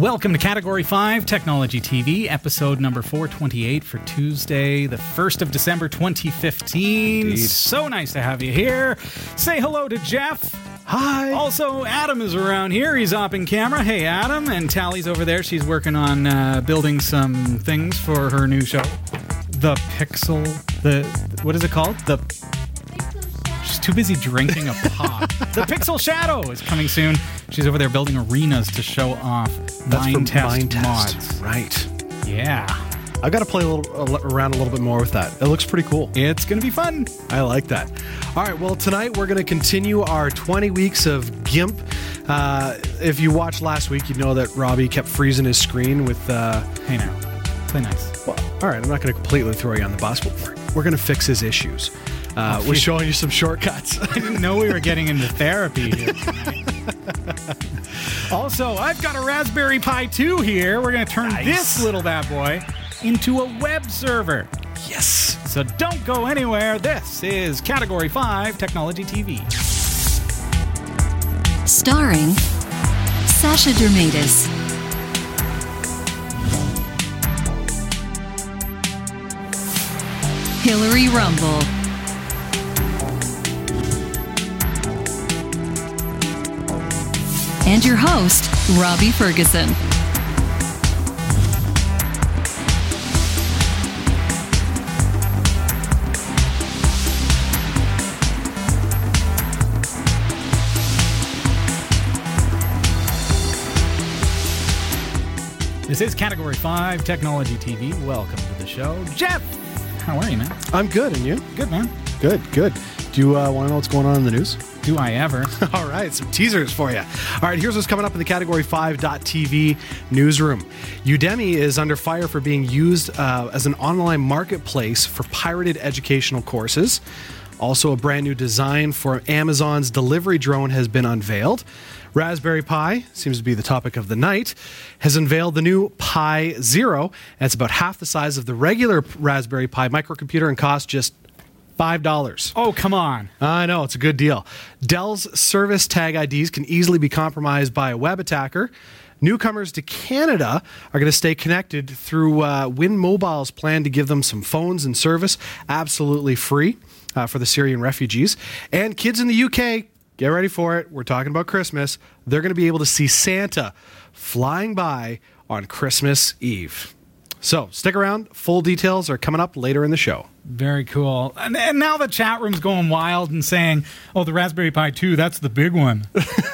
Welcome to Category 5 Technology TV, episode number 428 for Tuesday, the 1st of December 2015. Indeed. So nice to have you here. Say hello to Jeff. Hi. Also, Adam is around here. He's up in camera. Hey, Adam. And Tally's over there. She's working on uh, building some things for her new show. The Pixel. The. What is it called? The. Too busy drinking a pop. the Pixel Shadow is coming soon. She's over there building arenas to show off That's Minetest Mind Test. mods. Right. Yeah. I've got to play a little around a little bit more with that. It looks pretty cool. It's going to be fun. I like that. All right. Well, tonight we're going to continue our 20 weeks of GIMP. Uh, if you watched last week, you'd know that Robbie kept freezing his screen with. Uh, Hey now. Play nice. well, all right. I'm not going to completely throw you on the bus, but we're, we're going to fix his issues. Uh, we're phew. showing you some shortcuts. I didn't know we were getting into therapy here. also, I've got a Raspberry Pi 2 here. We're going to turn Nice. this little bad boy into a web server. yes. So don't go anywhere. This is Category 5 Technology TV. Starring Sasha Dermatis, Hillary Rumble, and your host, Robbie Ferguson. This is Category 5 Technology TV. Welcome to the show. Jeff, how are you, man? I'm good. And you? Good, man. Good. Good. Do you uh, want to know what's going on in the news? Do I ever? All right, some teasers for you. All right, here's what's coming up in the Category 5.tv newsroom. Udemy is under fire for being used uh, as an online marketplace for pirated educational courses. Also, a brand new design for Amazon's delivery drone has been unveiled. Raspberry Pi seems to be the topic of the night. Has unveiled the new Pi Zero, it's about half the size of the regular Raspberry Pi microcomputer and costs just five dollars. Oh, come on. I know, it's a good deal. Dell's service tag IDs can easily be compromised by a web attacker. Newcomers to Canada are going to stay connected through uh, Wind Mobile's plan to give them some phones and service absolutely free uh, for the Syrian refugees. And kids in the UK, get ready for it. We're talking about Christmas. They're going to be able to see Santa flying by on Christmas Eve. So stick around. Full details are coming up later in the show. Very cool. And, and now the chat room's going wild and saying, oh, the Raspberry Pi 2, that's the big one.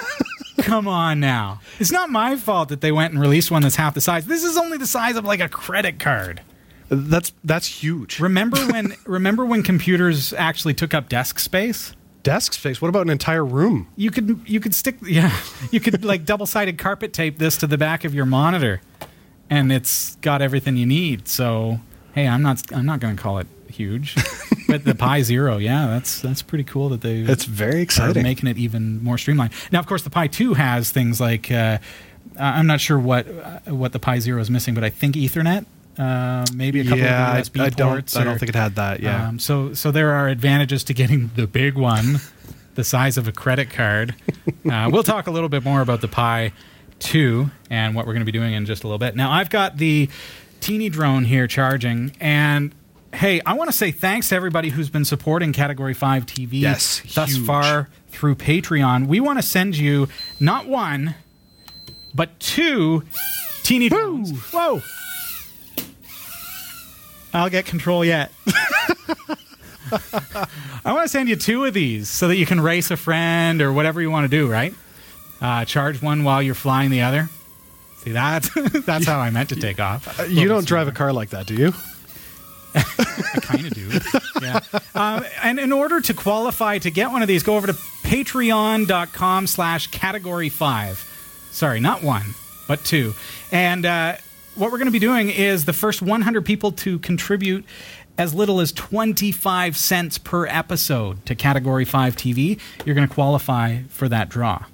Come on now. It's not my fault that they went and released one that's half the size. This is only the size of like a credit card. That's that's huge. Remember when remember when computers actually took up desk space? desk space. What about an entire room? You could you could stick yeah, you could like double-sided carpet tape this to the back of your monitor and it's got everything you need. So, hey, I'm not I'm not going to call it huge. but the Pi Zero, yeah, that's that's pretty cool that they It's very exciting. making it even more streamlined. Now, of course, the Pi 2 has things like uh, I'm not sure what uh, what the Pi Zero is missing, but I think Ethernet, uh, maybe a couple yeah, of USB I don't. ports. I don't think it had that. Yeah, um, so so there are advantages to getting the big one, the size of a credit card. Uh, we'll talk a little bit more about the Pi 2 and what we're going to be doing in just a little bit. Now I've got the teeny drone here charging and. Hey, I want to say thanks to everybody who's been supporting Category 5 TV Yes, thus huge. far through Patreon. We want to send you not one, but two teeny drones. Whoa! I'll get control yet. I want to send you two of these so that you can race a friend or whatever you want to do, right? Uh, charge one while you're flying the other. See, that's, that's how I meant to take off. Uh, you don't drive a car like that, do you? I kind of do. Yeah. Um, and in order to qualify to get one of these, go over to patreon.com slash category five. Sorry, not one, but two. And uh, what we're going to be doing is the first 100 people to contribute as little as 25 cents per episode to category 5 TV, you're going to qualify for that draw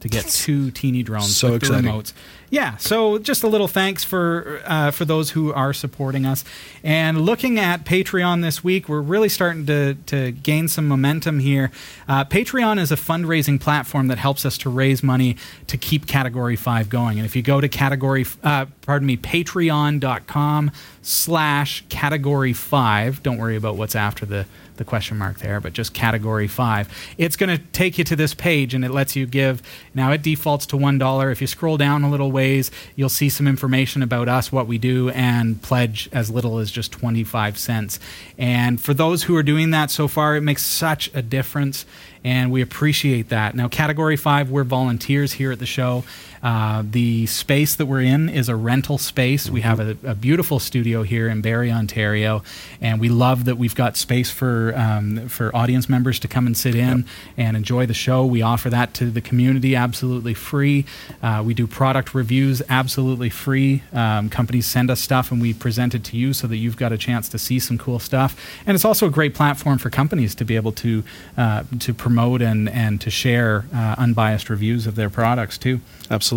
to get two teeny drones So with the remotes. yeah, so just a little thanks for uh, for those who are supporting us. And looking at Patreon this week, we're really starting to to gain some momentum here. Uh, Patreon is a fundraising platform that helps us to raise money to keep Category Five going. And if you go to category, uh, pardon me, Patreon.com slash Category Five. Don't worry about what's after the the question mark there, but just category five. It's going to take you to this page and it lets you give. Now it defaults to $1. If you scroll down a little ways, you'll see some information about us, what we do, and pledge as little as just 25 cents. And for those who are doing that so far, it makes such a difference and we appreciate that. Now, Category 5, we're volunteers here at the show. Uh, the space that we're in is a rental space. We have a, a, beautiful studio here in Barrie, Ontario, and we love that we've got space for um, for audience members to come and sit in yep. and enjoy the show. We offer that to the community absolutely free. Uh, we do product reviews absolutely free. Um, companies send us stuff and we present it to you so that you've got a chance to see some cool stuff. And it's also a great platform for companies to be able to uh, to promote and and to share uh, unbiased reviews of their products too. Absolutely.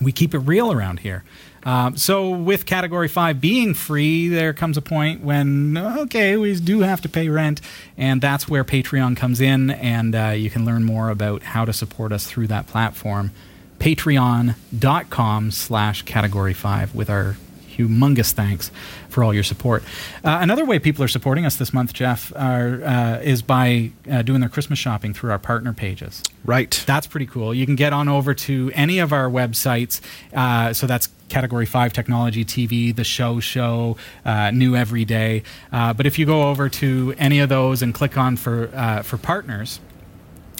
We keep it real around here. Um, so, with Category 5 being free, there comes a point when, okay, we do have to pay rent, and that's where Patreon comes in, and uh, you can learn more about how to support us through that platform. Patreon.com slash Category 5 with our humongous thanks for all your support. Uh, another way people are supporting us this month, Jeff, are, uh, is by uh, doing their Christmas shopping through our partner pages. Right. That's pretty cool. You can get on over to any of our websites. Uh, so that's Category 5 Technology TV, The Show Show, uh, New Every Day. Uh, but if you go over to any of those and click on for, for partners,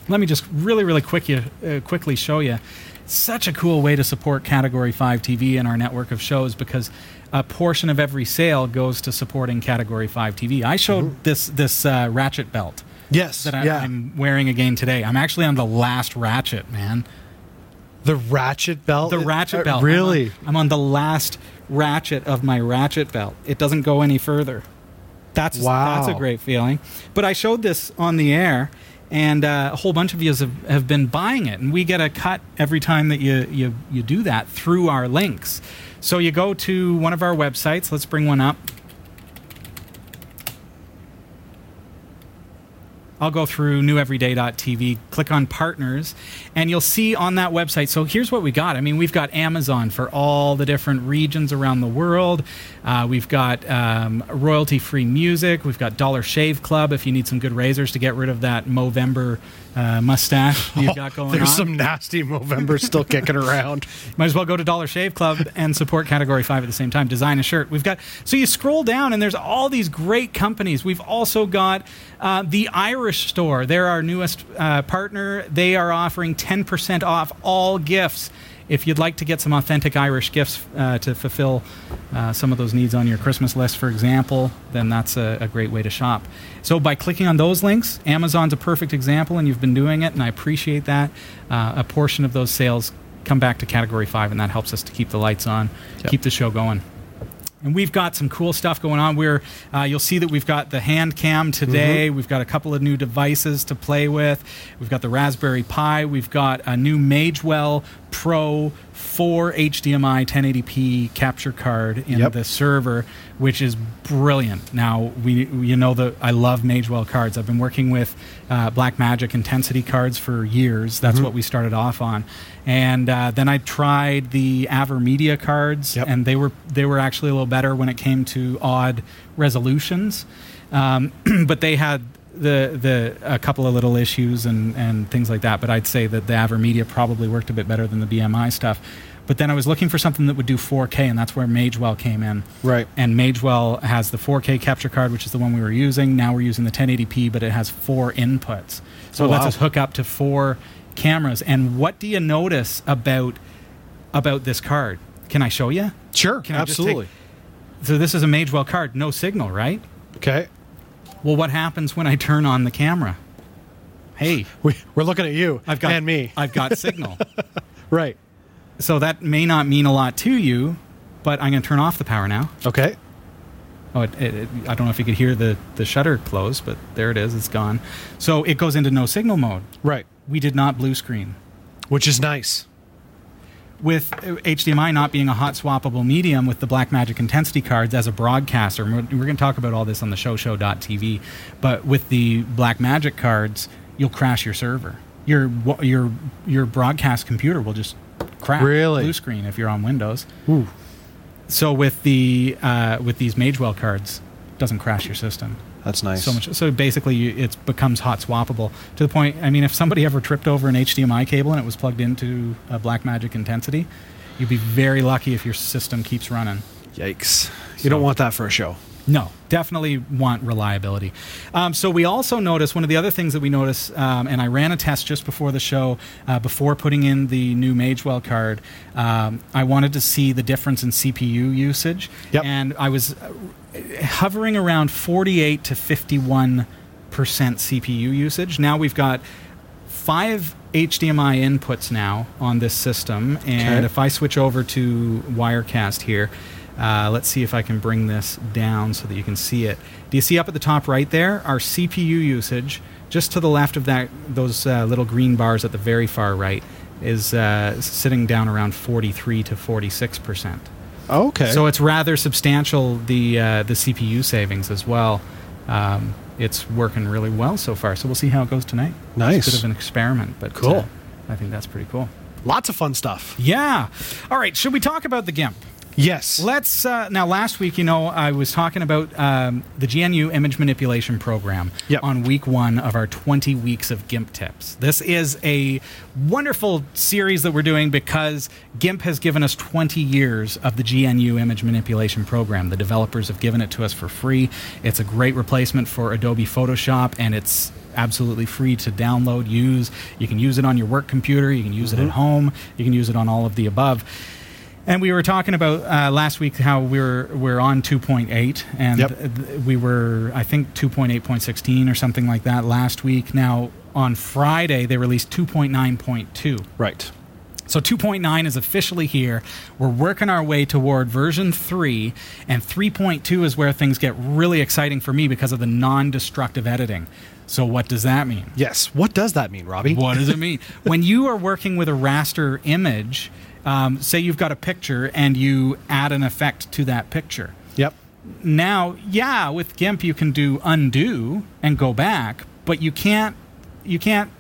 let me just really, really quick you, quickly show you such a cool way to support Category 5 TV and our network of shows because a portion of every sale goes to supporting Category 5 TV. I showed mm-hmm. this this uh, ratchet belt. Yes, that I, yeah. I'm wearing again today. I'm actually on the last ratchet, man. The ratchet belt. The ratchet uh, belt. Really? I'm on, I'm on, the last ratchet of my ratchet belt. It doesn't go any further. That's wow. That's a great feeling. But I showed this on the air, and uh, a whole bunch of you have, have been buying it, and we get a cut every time that you you you do that through our links. So you go to one of our websites. Let's bring one up. I'll go through neweveryday.tv, click on partners, and you'll see on that website. So here's what we got. I mean, we've got Amazon for all the different regions around the world. Uh, we've got um, royalty free music. We've got Dollar Shave Club if you need some good razors to get rid of that Movember uh, mustache you've got going on. There's on. some nasty Movember still kicking around. Might as well go to Dollar Shave Club and support Category 5 at the same time. Design a shirt. We've got, so you scroll down and there's all these great companies. We've also got uh, the Irish store. They're our newest uh, partner. They are offering 10% off all gifts if you'd like to get some authentic Irish gifts uh, to fulfill uh, some of those needs on your Christmas list, for example, then that's a, a, great way to shop. So, by clicking on those links, Amazon's a perfect example, and you've been doing it, and I appreciate that. Uh, a portion of those sales come back to Category 5, and that helps us to keep the lights on, yep. keep the show going. And we've got some cool stuff going on. Where uh, you'll see that we've got the hand cam today. Mm-hmm. We've got a couple of new devices to play with. We've got the Raspberry Pi. We've got a new Magewell Pro 4 HDMI 1080p capture card in yep. the server, which is brilliant. Now we you know that I love Magewell cards. I've been working with uh, Blackmagic Intensity cards for years. That's mm-hmm. what we started off on, and uh, then I tried the AverMedia cards, yep. and they were they were actually a little better when it came to odd resolutions. Um, but they had the the a couple of little issues and and things like that. But I'd say that the AverMedia probably worked a bit better than the BMI stuff. But then I was looking for something that would do 4K, and that's where Magewell came in. Right. And Magewell has the 4K capture card, which is the one we were using. Now we're using the 1080p, but it has four inputs, so oh, it lets wow. us hook up to four cameras. And what do you notice about about this card? Can I show you? Sure. Can I absolutely. So this is a Magewell card, no signal, right? Okay. Well, what happens when I turn on the camera? Hey, we, are looking at you I've got, and me. I've got signal. right. So that may not mean a lot to you, but I'm going to turn off the power now. Okay. Oh, it, it, it, I don't know if you could hear the, the shutter close, but there it is. It's gone. So it goes into no signal mode. Right. We did not blue screen. Which is nice. With HDMI not being a hot swappable medium with the Blackmagic Intensity cards as a broadcaster, and we're, we're going to talk about all this on the show show.tv, but with the Blackmagic cards, you'll crash your server. Your your your broadcast computer will just crash Really? blue screen if you're on Windows. Ooh. So with the uh, with these Magewell cards, it doesn't crash your system That's nice. so much. So basically, you, it becomes hot swappable to the point. I mean, if somebody ever tripped over an HDMI cable and it was plugged into a Blackmagic Intensity, you'd be very lucky if your system keeps running. Yikes. You don't want that for a show. No, definitely want reliability. Um, so we also noticed one of the other things that we noticed, um, and I ran a test just before the show, uh, before putting in the new Magewell card. Um, I wanted to see the difference in CPU usage, Yep. and I was uh, hovering around 48 to 51 percent CPU usage. Now we've got five HDMI inputs now on this system, and Okay. if I switch over to Wirecast here, uh, let's see if I can bring this down so that you can see it. Do you see up at the top right there our CPU usage? Just to the left of that, those uh, little green bars at the very far right is uh, sitting down around 43 to 46 percent. Okay. So it's rather substantial the uh, the CPU savings as well. Um, it's working really well so far. So we'll see how it goes tonight. Nice. It's a bit of an experiment, but Cool. uh, I think that's pretty cool. Lots of fun stuff. Yeah. All right. Should we talk about the GIMP? Yes. Let's uh, now. Last week, you know, I was talking about um, the GNU image manipulation program Yep. on week one of our 20 weeks of GIMP tips. This is a wonderful series that we're doing because GIMP has given us 20 years of the GNU image manipulation program. The developers have given it to us for free. It's a great replacement for Adobe Photoshop, and it's absolutely free to download, use. You can use it on your work computer. You can use it at home. You can use it on all of the above. And we were talking about uh, last week how we're we're on 2.8, and Yep. th- we were I think 2.8.16 or something like that last week. Now on Friday they released 2.9.2. right. So 2.9 is officially here. We're working our way toward version 3, and 3.2 is where things get really exciting for me because of the non-destructive editing. So what does that mean? Yes. What does that mean, Robbie? What does it mean? when you are working with a raster image, um, say you've got a picture and you add an effect to that picture. Yep. Now, yeah, with GIMP you can do undo and go back, but you can't you can't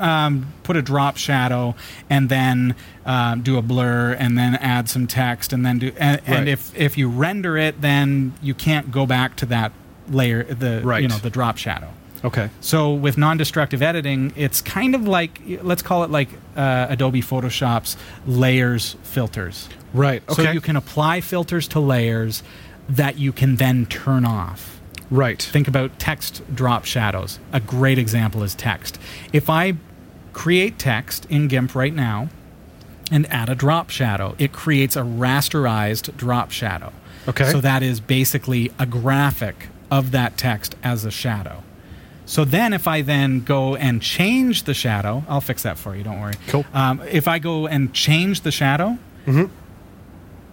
um, put a drop shadow and then um, do a blur and then add some text and then do and, and if if you render it, then you can't go back to that layer the Right. you know the drop shadow. Okay. So with non-destructive editing, it's kind of like let's call it like uh, Adobe Photoshop's layers filters. Right. So Okay. you can apply filters to layers that you can then turn off. right. Think about text drop shadows. A great example is text. If I create text in GIMP right now and add a drop shadow, it creates a rasterized drop shadow. Okay. So that is basically a graphic of that text as a shadow. So then, if I then go and change the shadow, I'll fix that for you. Don't worry. Cool. Um, if I go and change the shadow,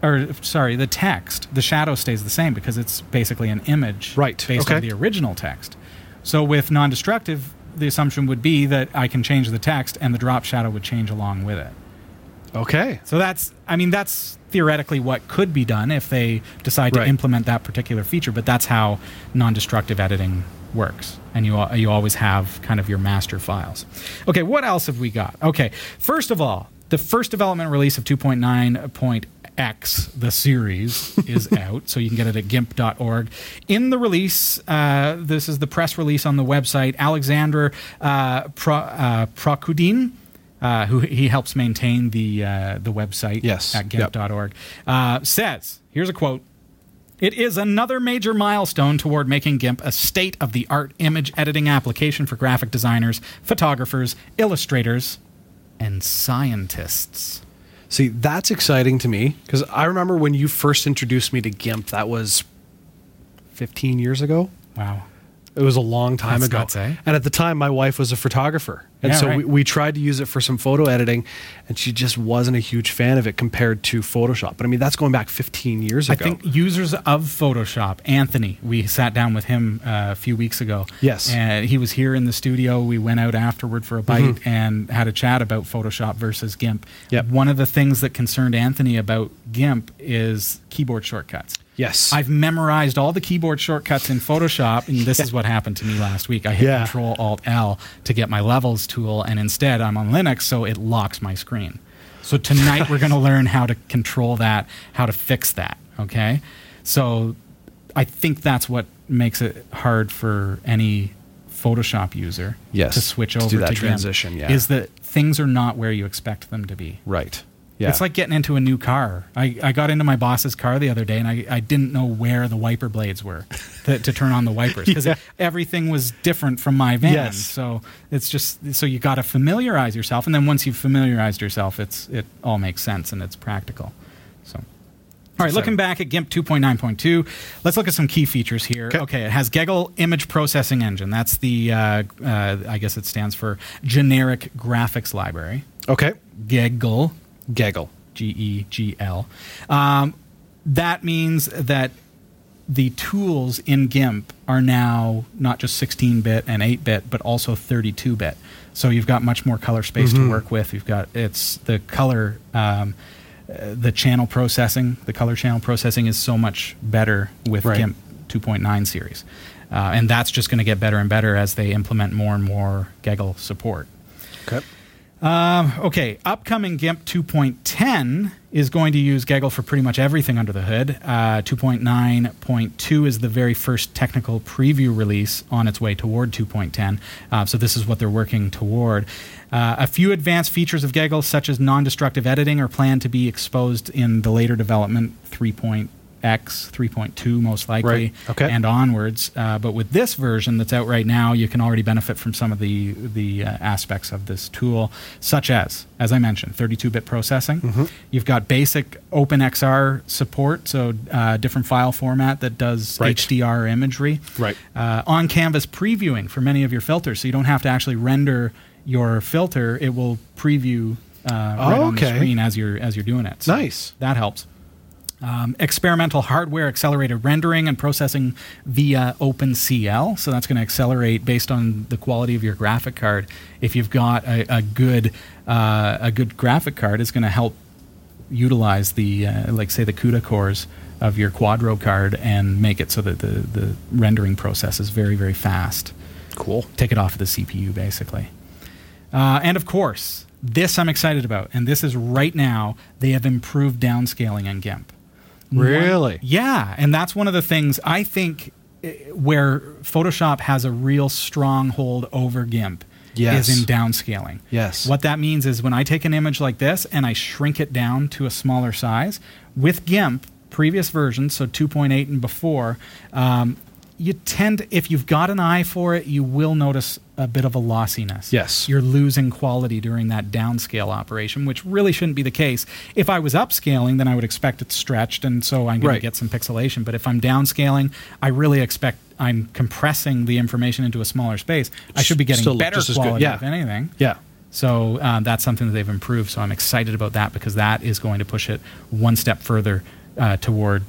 or sorry, the text, the shadow stays the same because it's basically an image, Right, based okay. on the original text. So with non-destructive, the assumption would be that I can change the text and the drop shadow would change along with it. Okay. So that's, I mean, that's theoretically what could be done if they decide to implement that particular feature. But that's how non-destructive editing works, and you you always have kind of your master files. Okay, what else have we got? Okay, first of all, the first development release of 2.9.x, the series, is out, so you can get it at gimp.org. In the release, uh, this is the press release on the website. Alexander uh, Pro, uh, Prokoudine uh, who he helps maintain the uh, the website Yes. at Yep. gimp.org, uh, says, here's a quote. It is another major milestone toward making GIMP a state of the art image editing application for graphic designers, photographers, illustrators, and scientists. See, that's exciting to me because I remember when you first introduced me to GIMP. That was 15 years ago. Wow. It was a long time That's ago. nuts, eh? And at the time, my wife was a photographer, And Yeah, so right. we, we tried to use it for some photo editing, and she just wasn't a huge fan of it compared to Photoshop. But I mean, that's going back 15 years ago. I think users of Photoshop, Anthony, we sat down with him uh, a few weeks ago. Yes. And he was here in the studio. We went out afterward for a bite Mm-hmm. and had a chat about Photoshop versus GIMP. Yep. One of the things that concerned Anthony about GIMP is keyboard shortcuts. Yes. I've memorized all the keyboard shortcuts in Photoshop, and this is what happened to me last week. I hit Yeah. Control Alt L to get my levels tool, and instead I'm on Linux, so it locks my screen. So tonight we're going to learn how to control that, how to fix that. Okay, so I think that's what makes it hard for any Photoshop user Yes, to switch to over do that to transition, yeah. is that things are not where you expect them to be. right. Yeah. It's like getting into a new car. I, I got into my boss's car the other day and I, I didn't know where the wiper blades were to, to turn on the wipers because Yeah. everything was different from my van. Yes. So it's just so you got to familiarize yourself, and then once you've familiarized yourself, it's it all makes sense and it's practical. So. All right, looking back at GIMP 2.9.2, let's look at some key features here. Okay. Okay, it has GEGL Image Processing Engine. That's the, uh, uh, I guess it stands for Generic Graphics Library. okay. GEGL. G E G L. Um, that means that the tools in GIMP are now not just 16 bit and 8 bit, but also 32 bit. So you've got much more color space to work with. You've got it's the color, um, the channel processing, the color channel processing is so much better with Right. GIMP 2.9 series. Uh, and that's just going to get better and better as they implement more and more GEGL support. Okay. Um, okay, upcoming GIMP 2.10 is going to use GEGL for pretty much everything under the hood. Uh, 2.9.2 is the very first technical preview release on its way toward 2.10. Uh, so this is what they're working toward. Uh, a few advanced features of GEGL, such as non-destructive editing, are planned to be exposed in the later development 3.x, 3.2 most likely, Right, okay. and onwards. Uh, but with this version that's out right now, you can already benefit from some of the the uh, aspects of this tool, such as, as I mentioned, 32-bit processing. Mm-hmm. You've got basic OpenEXR support, so uh, different file format that does Right. HDR imagery. Right. Uh, on canvas previewing for many of your filters, so you don't have to actually render your filter; it will preview. Uh, right on the screen as you're as you're doing it. So Nice. That helps. Um, experimental hardware accelerated rendering and processing via OpenCL. So that's going to accelerate based on the quality of your graphic card. If you've got a, a good uh, a good graphic card, it's going to help utilize the uh, like say the CUDA cores of your Quadro card and make it so that the the rendering process is very very fast Cool. take it off of the CPU, basically. Uh, and of course, this I'm excited about, and this is right now they have improved downscaling in GIMP. Really? yeah, and that's one of the things I think eh, where Photoshop has a real stronghold over GIMP Yes. is in downscaling. Yes. What that means is when I take an image like this and I shrink it down to a smaller size with GIMP, previous versions, so 2.8 and before, um, you tend, if you've got an eye for it, you will notice a bit of a lossiness. Yes. You're losing quality during that downscale operation, which really shouldn't be the case. If I was upscaling, then I would expect it stretched, and so I'm going Right. to get some pixelation. But if I'm downscaling, I really expect I'm compressing the information into a smaller space. I should be getting Still better just as good. quality, Yeah. if anything. Yeah. So uh, that's something that they've improved. So I'm excited about that because that is going to push it one step further uh, toward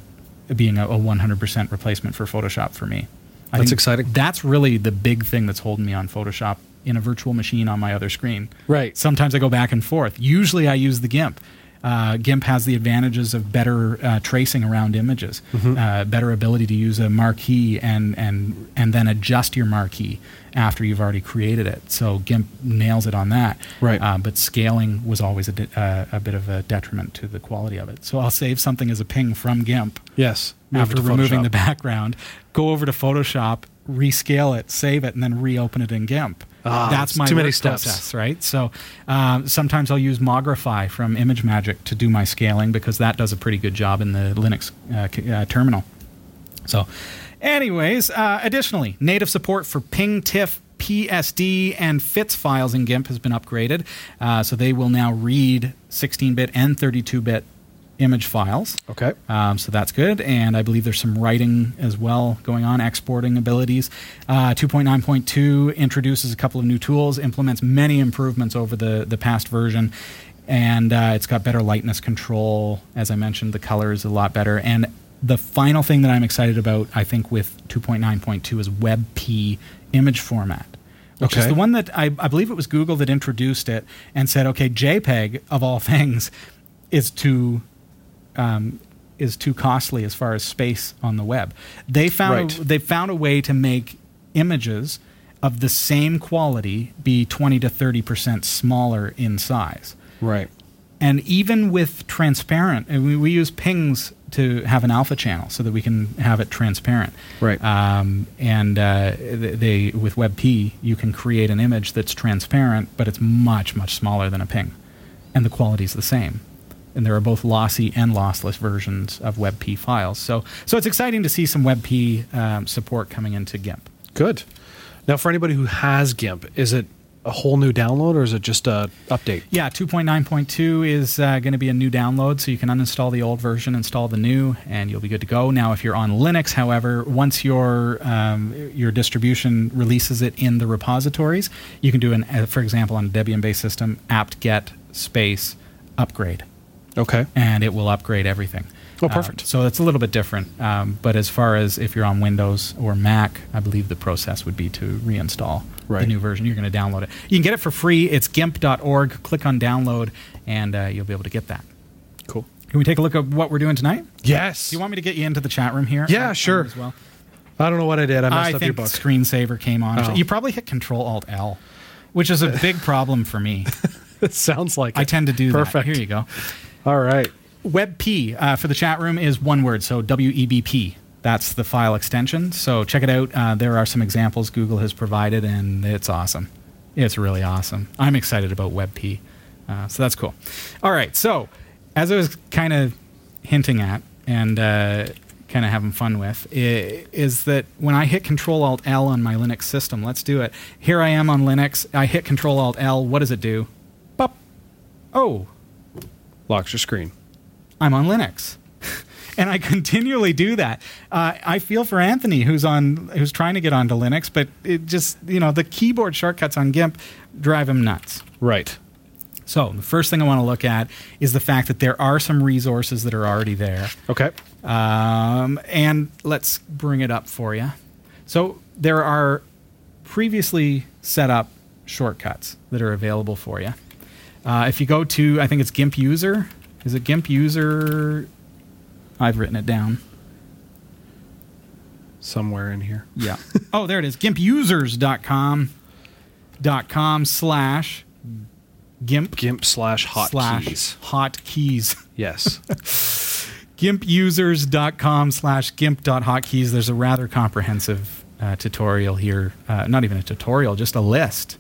being a, a 100% replacement for Photoshop for me. I That's exciting. That's really the big thing that's holding me on Photoshop in a virtual machine on my other screen. Right. Sometimes I go back and forth. Usually I use the GIMP. Uh, GIMP has the advantages of better uh, tracing around images, Mm-hmm. uh, better ability to use a marquee and and and then adjust your marquee after you've already created it. So GIMP nails it on that. Right. Uh, but scaling was always a, di- uh, a bit of a detriment to the quality of it. So I'll save something as a ping from GIMP Yes. After removing Photoshop. the background, go over to Photoshop, rescale it, save it, and then reopen it in GIMP. Ah, That's my too many steps. process, right? So um, sometimes I'll use Mogrify from ImageMagick to do my scaling because that does a pretty good job in the Linux uh, c- uh, terminal. So, anyways, uh, additionally, native support for ping, TIFF, PSD, and FITS files in GIMP has been upgraded. Uh, so they will now read 16 bit and 32 bit image files. Okay. Um, so that's good. And I believe there's some writing as well going on, exporting abilities. Uh, 2.9.2 introduces a couple of new tools, implements many improvements over the, the past version. And uh, it's got better lightness control. As I mentioned, the color is a lot better. And the final thing that I'm excited about, I think, with 2.9.2 is WebP image format. Which is the one that I, I believe it was Google that introduced it and said, okay, JPEG of all things is too um, is too costly as far as space on the web. They found Right. they found a way to make images of the same quality be 20 to 30 percent smaller in size. Right. And even with transparent, and we, we use pings to have an alpha channel so that we can have it transparent. Right. Um, and uh, they with WebP, you can create an image that's transparent, but it's much much smaller than a ping, and the quality is the same. And there are both lossy and lossless versions of WebP files. So so it's exciting to see some WebP um, support coming into GIMP. Good. Now, for anybody who has GIMP, is it a whole new download or is it just a update? Yeah, 2.9.2 is uh, going to be a new download, so you can uninstall the old version, install the new, and you'll be good to go. Now, if you're on Linux, however, once your um, your distribution releases it in the repositories, you can do an, uh, for example, on a Debian-based system, apt-get space upgrade, Okay. and it will upgrade everything. Oh, Uh, perfect. so it's a little bit different. Um, but as far as if you're on Windows or Mac, I believe the process would be to reinstall the new version. You're going to download it. You can get it for free. It's gimp.org. Click on download, and uh, you'll be able to get that. Cool. Can we take a look at what we're doing tonight? Yes. Do you want me to get you into the chat room here? Yeah, Uh, sure. As well. I don't know what I did. I messed I up think your book. screensaver came on. Oh. You probably hit Control Alt L, which is a big problem for me. it sounds like I it. tend to do Perfect. that. Here you go. All right. WebP uh, for the chat room is one word, so WEBP. That's the file extension. So check it out. Uh, there are some examples Google has provided, and it's awesome. It's really awesome. I'm excited about WebP. Uh, so that's cool. All right. So, as I was kind of hinting at and uh, kind of having fun with, is that when I hit Control Alt L on my Linux system, let's do it. Here I am on Linux. I hit Control Alt L. What does it do? Bop. Oh, Locks your screen. I'm on Linux. and I continually do that. Uh, I feel for Anthony, who's on, who's trying to get onto Linux, but it just, you know, the keyboard shortcuts on GIMP drive him nuts. Right. So the first thing I want to look at is the fact that there are some resources that are already there. Okay. Um, and let's bring it up for you. So there are previously set up shortcuts that are available for you. Uh, if you go to, I think it's GIMP user. Is it GIMP user? I've written it down. Somewhere in here. Yeah. oh, there it is. GIMPusers.com dot com slash GIMP GIMP slash hot slash keys. hot keys. Yes. gimpusers.com slash gimp.hotkeys. There's a rather comprehensive uh, tutorial here. Uh, not even a tutorial, just a list.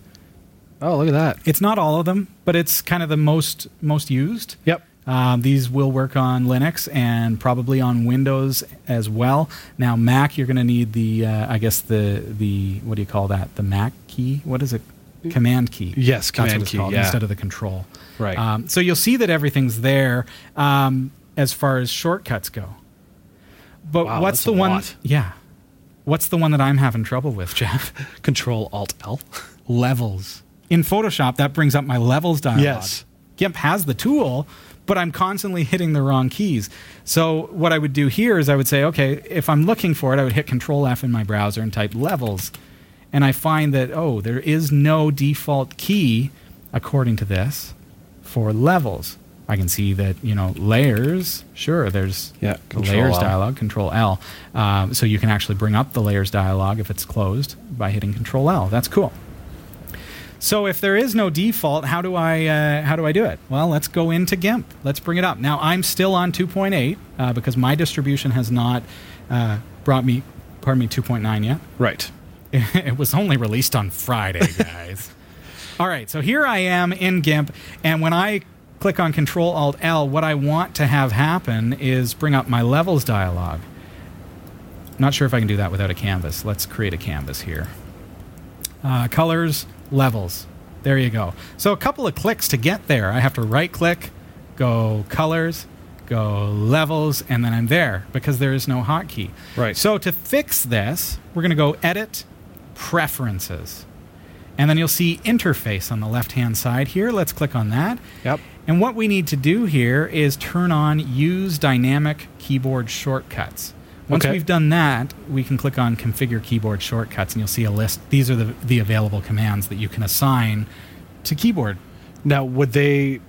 oh, look at that. It's not all of them, but it's kind of the most most used. Yep. Um, these will work on Linux and probably on Windows as well. Now Mac, you're going to need the, uh, I guess the the what do you call that? The Mac key? What is it? Command key. Yes, That's command what it's key, called, yeah. instead of the control. Right. Um, so you'll see that everything's there um, as far as shortcuts go. But Wow, what's that's the one? lot. Yeah. What's the one that I'm having trouble with, Jeff? Control Alt L. levels. In Photoshop, that brings up my levels dialog. Yes. GIMP has the tool, but I'm constantly hitting the wrong keys. So what I would do here is I would say, okay, if I'm looking for it, I would hit Control F in my browser and type levels. And I find that, oh, there is no default key, according to this, for levels. I can see that, you know, layers, sure, there's Yeah, the layers L. dialog, Control L. Um, so you can actually bring up the layers dialog if it's closed by hitting Control L. That's cool. So if there is no default, how do I uh, how do I do it? Well, let's go into GIMP. Let's bring it up. Now I'm still on 2.8 uh, because my distribution has not uh, brought me, pardon me, 2.9 yet. Right. it was only released on Friday, guys. All right, so here I am in GIMP, and when I click on Control Alt L, what I want to have happen is bring up my levels dialog. Not sure if I can do that without a canvas. Let's create a canvas here. Uh, colors, levels. There you go. So a couple of clicks to get there. I have to right click, go colors, go levels, and then I'm there because there is no hotkey. Right. So to fix this, we're going to go edit preferences. And then you'll see interface on the left hand side here. Let's click on that. Yep. And what we need to do here is turn on use dynamic keyboard shortcuts. Once Okay. we've done that, we can click on configure keyboard shortcuts and you'll see a list. These are the, the available commands that you can assign to keyboard. Now, would they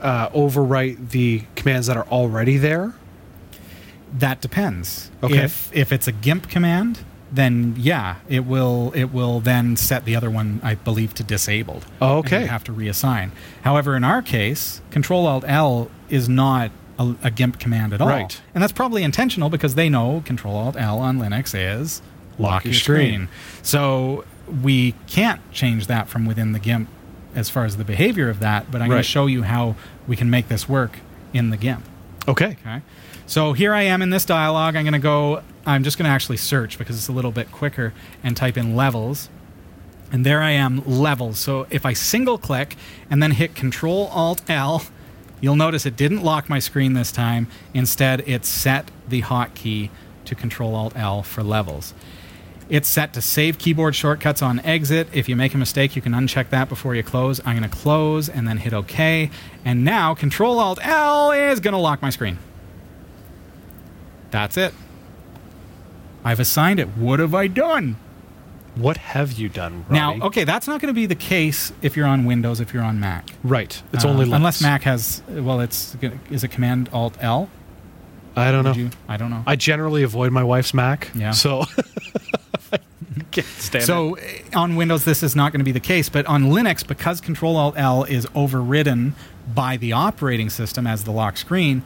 uh, overwrite the commands that are already there? That depends. Okay. If if it's a GIMP command, then yeah, it will it will then set the other one, I believe, to disabled. Okay. you have to reassign. However, in our case, Control Alt L is not a, a GIMP command at all, Right. and that's probably intentional because they know Control Alt L on Linux is Lock your screen. So we can't change that from within the GIMP as far as the behavior of that. But I'm going to show you how we can make this work in the GIMP. Okay. Okay. So here I am in this dialog. I'm going to go, I'm just going to actually search because it's a little bit quicker and type in levels. And there I am, levels. So if I single click and then hit Control Alt L, you'll notice it didn't lock my screen this time. Instead, it set the hotkey to Control Alt L for levels. It's set to save keyboard shortcuts on exit. If you make a mistake, you can uncheck that before you close. I'm going to close and then hit OK. And now Control Alt L is going to lock my screen. That's it. I've assigned it. What have I done? What have you done, Robbie? Now, okay, that's not going to be the case if you're on Windows, if you're on Mac. Right. It's Uh, only Linux. unless Mac has. Well, it's is it Command Alt L? I don't know. You? I don't know. I generally avoid my wife's Mac. Yeah. So stand it. So eh, on Windows, this is not going to be the case, but on Linux, because Control Alt L is overridden by the operating system as the lock screen,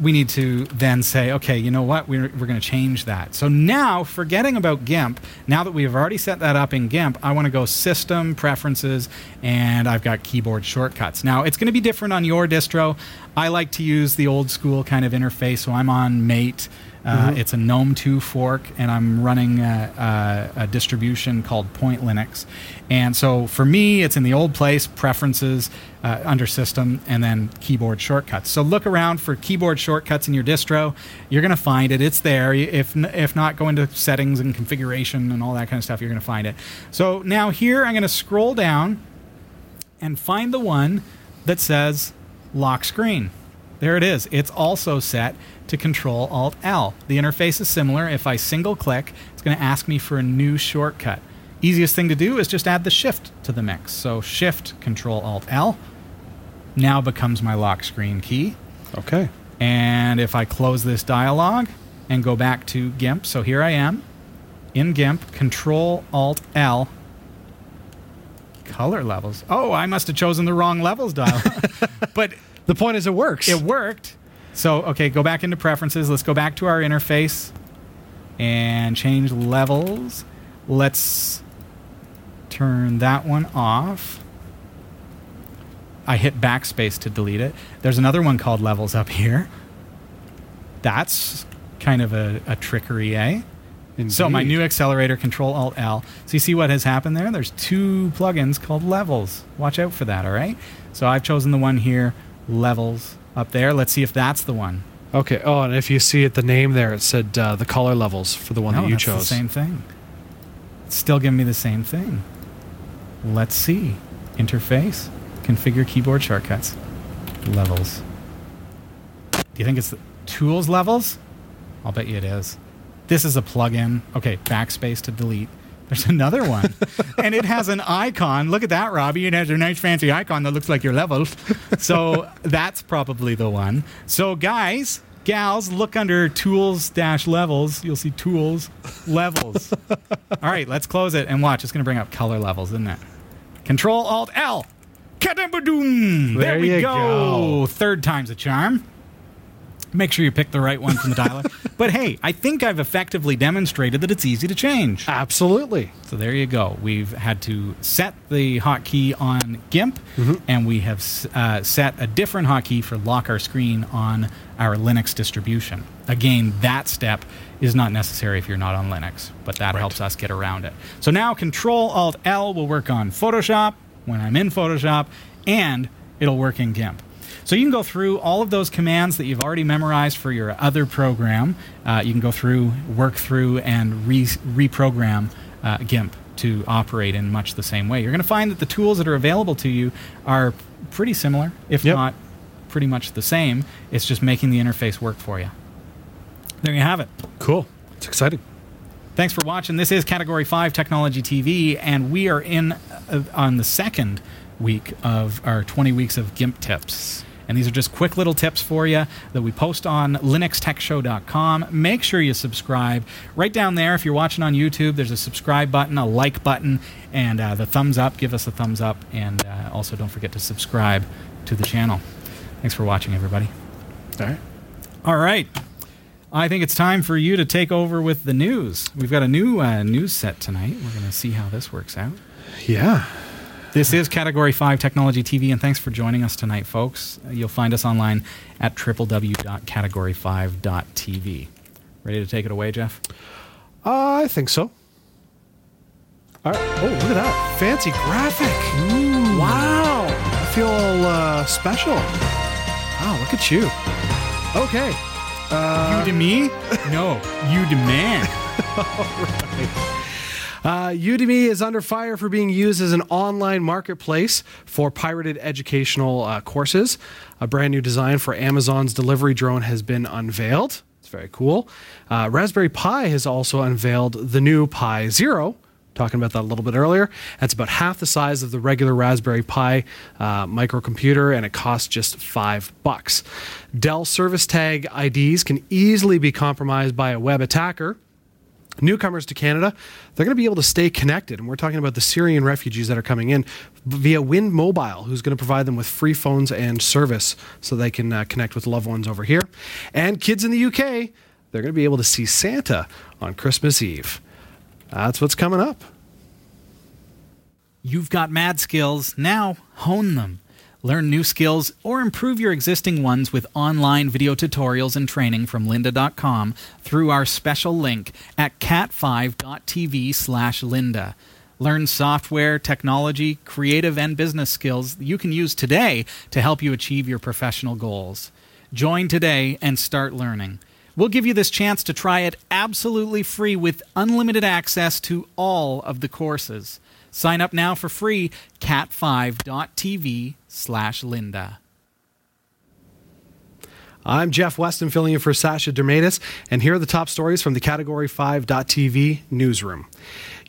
we need to then say, okay, you know what, we're, we're going to change that. So now, forgetting about GIMP, now that we have already set that up in GIMP, I want to go System, Preferences, and I've got keyboard shortcuts. Now, it's going to be different on your distro. I like to use the old school kind of interface, so I'm on Mate. Uh, It's a GNOME 2 fork, and I'm running a, a, a distribution called Point Linux. And so for me, it's in the old place, preferences uh, under system, and then keyboard shortcuts. So look around for keyboard shortcuts in your distro. You're going to find it. It's there. If, if not, go into settings and configuration and all that kind of stuff. You're going to find it. So now here, I'm going to scroll down and find the one that says lock screen. There it is. It's also set to Control Alt L. The interface is similar. If I single click, it's going to ask me for a new shortcut. Easiest thing to do is just add the shift to the mix. So Shift Control Alt L now becomes my lock screen key. okay. And if I close this dialog and go back to GIMP, so here I am in GIMP, Control Alt L, color levels. Oh, I must have chosen the wrong levels dialog. but The point is, it works. it worked. So, okay, go back into preferences. Let's go back to our interface and change levels. Let's turn that one off. I hit backspace to delete it. There's another one called levels up here. That's kind of a, a trickery, eh? So my new accelerator, Control Alt L. So you see what has happened there? There's two plugins called Levels. Watch out for that, all right? So I've chosen the one here, Levels, up there. Let's see if that's the one. Okay. Oh, and if you see it, the name there, it said uh, the color levels for the one no, that you that's chose. the same thing. It's still giving me the same thing. Let's see. Interface, configure keyboard shortcuts, levels. Do you think it's the tools levels? I'll bet you it is. This is a plugin. Okay, backspace to delete. There's another one. and it has an icon. Look at that, Robbie. It has a nice fancy icon that looks like your levels. So that's probably the one. So, guys, gals, look under tools dash levels. You'll see tools, levels. All right, let's close it and watch. It's going to bring up color levels, isn't it? Control Alt L. There, There we go. go. Third time's a charm. Make sure you pick the right one from the dialog. but hey, I think I've effectively demonstrated that it's easy to change. Absolutely. So there you go. We've had to set the hotkey on GIMP, and we have uh, set a different hotkey for lock our screen on our Linux distribution. Again, that step is not necessary if you're not on Linux, but that helps us get around it. So now Control Alt L will work on Photoshop when I'm in Photoshop, and it'll work in GIMP. So you can go through all of those commands that you've already memorized for your other program. Uh, you can go through, work through, and re- reprogram uh, GIMP to operate in much the same way. You're going to find that the tools that are available to you are pretty similar, if Yep. not pretty much the same. It's just making the interface work for you. There you have it. Cool. It's exciting. Thanks for watching. This is Category 5 Technology TV, and we are in uh, on the second week of our 20 weeks of GIMP tips. And these are just quick little tips for you that we post on linuxtechshow.com. Make sure you subscribe. Right down there, if you're watching on YouTube, there's a subscribe button, a like button, and uh, the thumbs up. Give us a thumbs up. And uh, also, don't forget to subscribe to the channel. Thanks for watching, everybody. All right. All right. I think it's time for you to take over with the news. We've got a new uh, news set tonight. We're going to see how this works out. Yeah. This is Category 5 Technology TV, and thanks for joining us tonight, folks. Uh, You'll find us online at www.category5.tv. Ready to take it away, Jeff? Uh, I think so. All right. Oh, look at that. Fancy graphic. Wow. I feel uh, special. Wow, look at you. Okay. you to me? No, you demand. Uh, Udemy is under fire for being used as an online marketplace for pirated educational uh, courses. A brand new design for Amazon's delivery drone has been unveiled. It's very cool. Uh, Raspberry Pi has also unveiled the new Pi Zero. Talking about that a little bit earlier. That's about half the size of the regular Raspberry Pi uh, microcomputer, and it costs just five bucks. Dell Service Tag IDs can easily be compromised by a web attacker newcomers to Canada, they're going to be able to stay connected. And we're talking about the Syrian refugees that are coming in via Wind Mobile, who's going to provide them with free phones and service so they can uh, connect with loved ones over here. And kids in the UK, they're going to be able to see Santa on Christmas Eve. That's what's coming up. You've got mad skills. Now hone them. Learn new skills or improve your existing ones with online video tutorials and training from lynda.com through our special link at cat5.tv slash lynda. Learn software, technology, creative, and business skills you can use today to help you achieve your professional goals. Join today and start learning. We'll give you this chance to try it absolutely free with unlimited access to all of the courses. Sign up now for free, cat5.tv slash lynda. I'm Jeff Weston filling in for Sasha Dermatis, and here are the top stories from the Category 5.tv newsroom.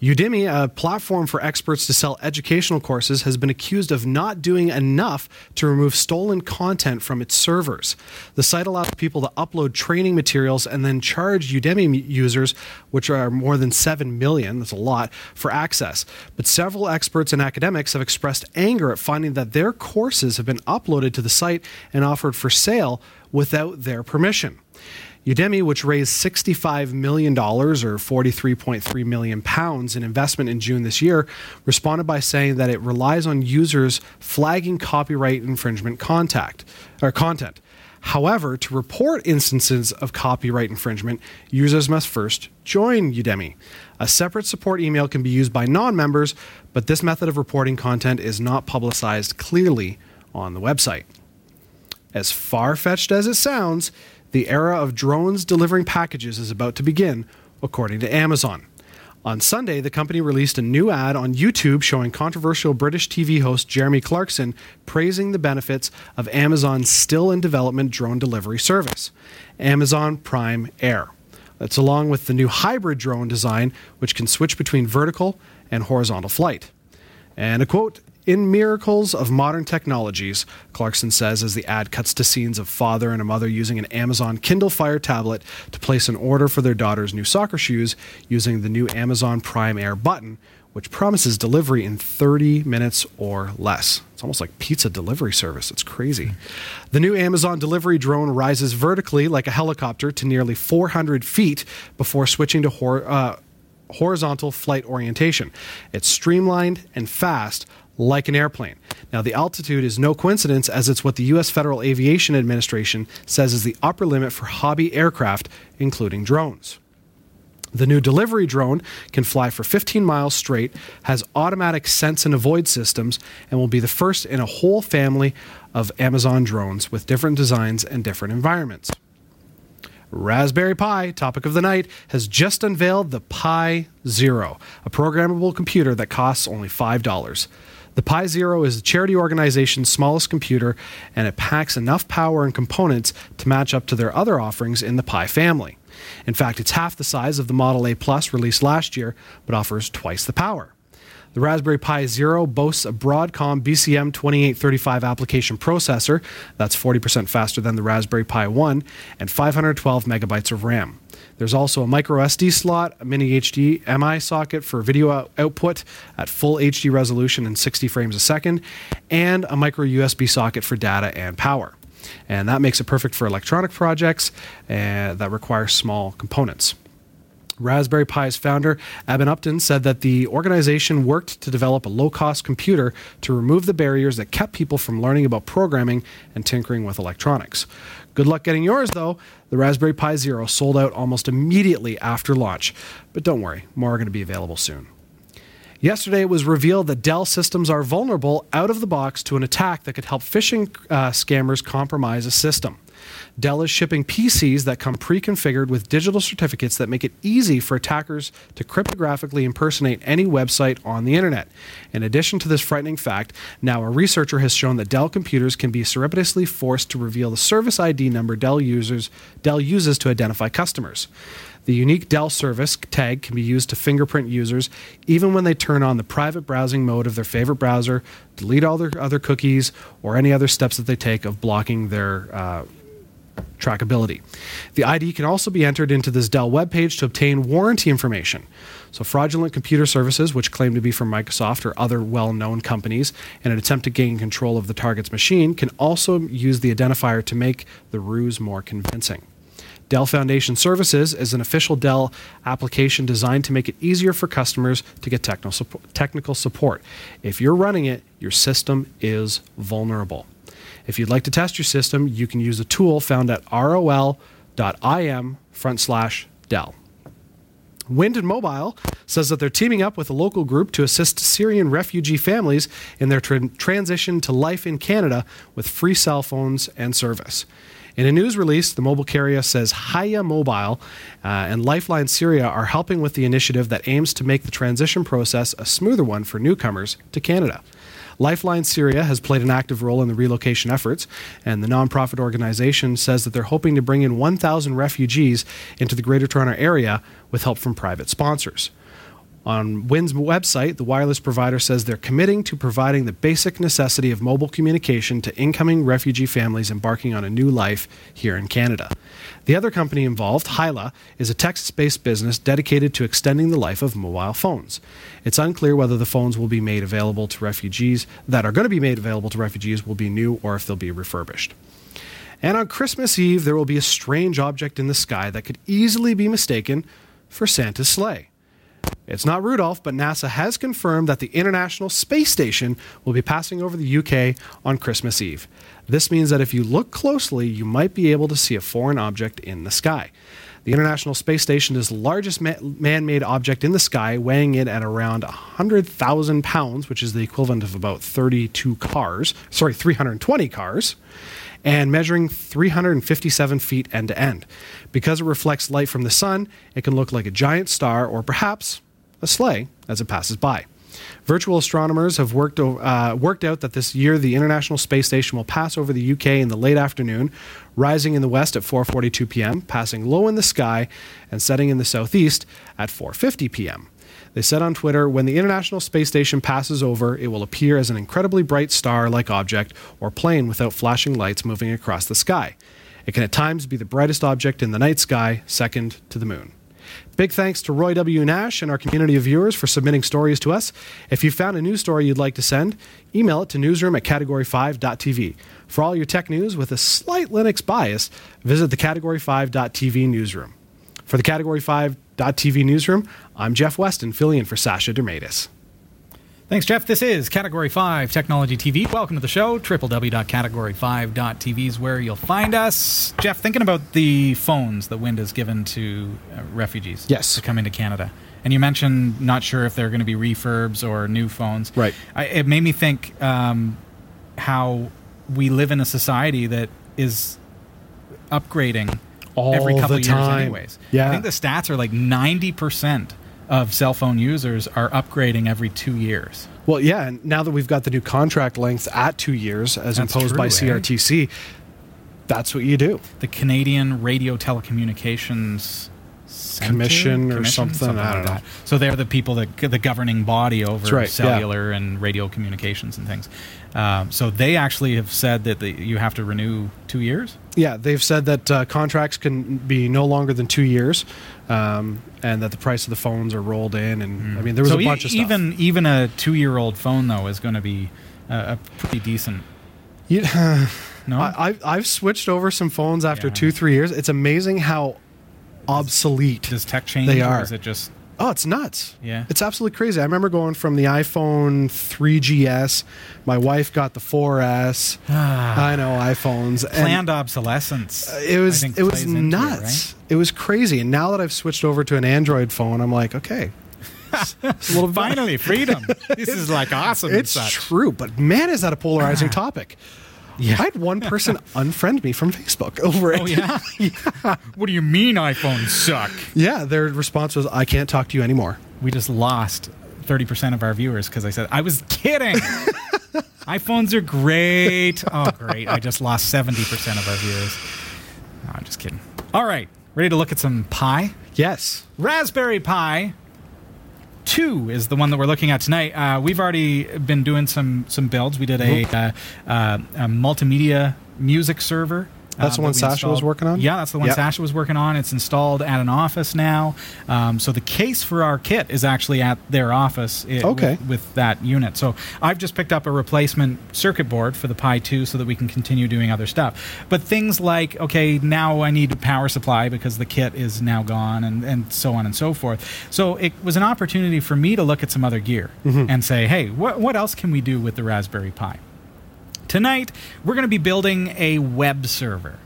Udemy, a platform for experts to sell educational courses, has been accused of not doing enough to remove stolen content from its servers. The site allows people to upload training materials and then charge Udemy users, which are more than 7 million, that's a lot, for access. But several experts and academics have expressed anger at finding that their courses have been uploaded to the site and offered for sale without their permission. Udemy, which raised $65 million or 43.3 million pounds in investment in June this year, responded by saying that it relies on users flagging copyright infringement contact or content. However, to report instances of copyright infringement, users must first join Udemy. A separate support email can be used by non-members, but this method of reporting content is not publicized clearly on the website. As far fetched as it sounds, the era of drones delivering packages is about to begin, according to Amazon. On Sunday, the company released a new ad on YouTube showing controversial British TV host Jeremy Clarkson praising the benefits of Amazon's still in development drone delivery service, Amazon Prime Air. That's along with the new hybrid drone design, which can switch between vertical and horizontal flight. And a quote In miracles of modern technologies, Clarkson says as the ad cuts to scenes of father and a mother using an Amazon Kindle Fire tablet to place an order for their daughter's new soccer shoes using the new Amazon Prime Air button, which promises delivery in 30 minutes or less. It's almost like pizza delivery service. It's crazy. The new Amazon delivery drone rises vertically like a helicopter to nearly 400 feet before switching to hor- uh, horizontal flight orientation. It's streamlined and fast like an airplane. Now, the altitude is no coincidence as it's what the U.S. Federal Aviation Administration says is the upper limit for hobby aircraft, including drones. The new delivery drone can fly for 15 miles straight, has automatic sense and avoid systems, and will be the first in a whole family of Amazon drones with different designs and different environments. Raspberry Pi, topic of the night, has just unveiled the Pi Zero, a programmable computer that costs only $5. The Pi Zero is the charity organization's smallest computer, and it packs enough power and components to match up to their other offerings in the Pi family. In fact, it's half the size of the Model A Plus released last year, but offers twice the power. The Raspberry Pi Zero boasts a Broadcom BCM 2835 application processor that's 40% faster than the Raspberry Pi 1 and 512 megabytes of RAM. There's also a micro SD slot, a mini HDMI socket for video out- output at full HD resolution and 60 frames a second, and a micro USB socket for data and power. And that makes it perfect for electronic projects uh, that require small components. Raspberry Pi's founder, Eben Upton, said that the organization worked to develop a low cost computer to remove the barriers that kept people from learning about programming and tinkering with electronics. Good luck getting yours, though. The Raspberry Pi Zero sold out almost immediately after launch. But don't worry, more are going to be available soon. Yesterday, it was revealed that Dell systems are vulnerable out of the box to an attack that could help phishing uh, scammers compromise a system. Dell is shipping PCs that come pre configured with digital certificates that make it easy for attackers to cryptographically impersonate any website on the internet. In addition to this frightening fact, now a researcher has shown that Dell computers can be surreptitiously forced to reveal the service ID number Dell users Dell uses to identify customers. The unique Dell service tag can be used to fingerprint users even when they turn on the private browsing mode of their favorite browser, delete all their other cookies, or any other steps that they take of blocking their uh, trackability. The ID can also be entered into this Dell webpage to obtain warranty information. So, fraudulent computer services, which claim to be from Microsoft or other well known companies in an attempt to gain control of the target's machine, can also use the identifier to make the ruse more convincing. Dell Foundation Services is an official Dell application designed to make it easier for customers to get technical support. If you're running it, your system is vulnerable. If you'd like to test your system, you can use a tool found at rol.im front slash Dell. Wind and Mobile says that they're teaming up with a local group to assist Syrian refugee families in their tra- transition to life in Canada with free cell phones and service. In a news release, the mobile carrier says Hyla Mobile uh, and Lifeline Syria are helping with the initiative that aims to make the transition process a smoother one for newcomers to Canada. Lifeline Syria has played an active role in the relocation efforts, and the nonprofit organization says that they're hoping to bring in 1,000 refugees into the Greater Toronto Area with help from private sponsors. On Wind's website, the wireless provider says they're committing to providing the basic necessity of mobile communication to incoming refugee families embarking on a new life here in Canada. The other company involved, Hyla, is a Texas based business dedicated to extending the life of mobile phones. It's unclear whether the phones will be made available to refugees that are going to be made available to refugees will be new or if they'll be refurbished. And on Christmas Eve, there will be a strange object in the sky that could easily be mistaken for Santa's sleigh. It's not Rudolph, but NASA has confirmed that the International Space Station will be passing over the UK on Christmas Eve. This means that if you look closely, you might be able to see a foreign object in the sky. The International Space Station is the largest man made object in the sky, weighing in at around 100,000 pounds, which is the equivalent of about 32 cars, sorry, 320 cars, and measuring 357 feet end to end. Because it reflects light from the sun, it can look like a giant star or perhaps a sleigh as it passes by. Virtual astronomers have worked, uh, worked out that this year the International Space Station will pass over the UK in the late afternoon, rising in the west at 4:42 p.m., passing low in the sky, and setting in the southeast at 4:50 p.m. They said on Twitter, when the International Space Station passes over, it will appear as an incredibly bright star like object or plane without flashing lights moving across the sky. It can at times be the brightest object in the night sky, second to the moon. Big thanks to Roy W. Nash and our community of viewers for submitting stories to us. If you found a news story you'd like to send, email it to newsroom at category5.tv. For all your tech news with a slight Linux bias, visit the category5.tv newsroom. For the Category 5.tv newsroom, I'm Jeff Weston, filling in for Sasha Dermatis. Thanks, Jeff. This is Category 5 Technology TV. Welcome to the show. www.category5.tv is where you'll find us. Jeff, thinking about the phones that Wind has given to uh, refugees yes. to come into Canada. And you mentioned not sure if they're going to be refurbs or new phones. Right. I, it made me think um, how we live in a society that is upgrading All every couple the of time. years, anyways. Yeah. I think the stats are like ninety percent of cell phone users are upgrading every two years. Well, yeah, and now that we've got the new contract length at two years as That's imposed by true, eh? CRTC, that's what you do. The Canadian Radio Telecommunications Center? Commission or something, I don't like know. that. So they're the people that the governing body over right, cellular and radio communications and things. Um, so they actually have said that the, you have to renew two years. Yeah, they've said that uh, contracts can be no longer than two years, um, and that the price of the phones are rolled in. And I mean, there was so a e- bunch of stuff. even even a two year old phone though is going to be uh, a pretty decent. You- No, I, I've, I've switched over some phones after Yeah. two, three years. It's amazing how obsolete does tech change? They Or are. is it just Oh, it's nuts. Yeah. It's absolutely crazy. I remember going from the iPhone 3GS. My wife got the 4S. Ah. I know iPhones. and planned obsolescence? Uh, it was it was plays into nuts. It, was crazy. And now that I've switched over to an Android phone, I'm like, okay. It's a little bit- Finally, freedom. this is like awesome. and It's true, but man, is that a polarizing topic. Yeah. I had one person unfriend me from Facebook over oh, it. Oh yeah. What do you mean iPhones suck? Yeah, their response was, I can't talk to you anymore. We just lost thirty percent of our viewers because I said I was kidding. iPhones are great. Oh, great! I just lost seventy percent of our viewers. No, I'm just kidding. All right, ready to look at some pie. Yes. Raspberry Pi 2 is the one that we're looking at tonight. Uh, we've already been doing some some builds. We did a, uh, uh, a multimedia music server. That's the um, one that Sasha was working on? Yeah, that's the one Yep. Sasha was working on. It's installed at an office now. Um, so the case for our kit is actually at their office i- Okay. with, with that unit. So I've just picked up a replacement circuit board for the Pi 2 so that we can continue doing other stuff. But things like, okay, now I need a power supply because the kit is now gone and, and so on and so forth. So it was an opportunity for me to look at some other gear and say, hey, what, what else can we do with the Raspberry Pi? Tonight, we're going to be building a web server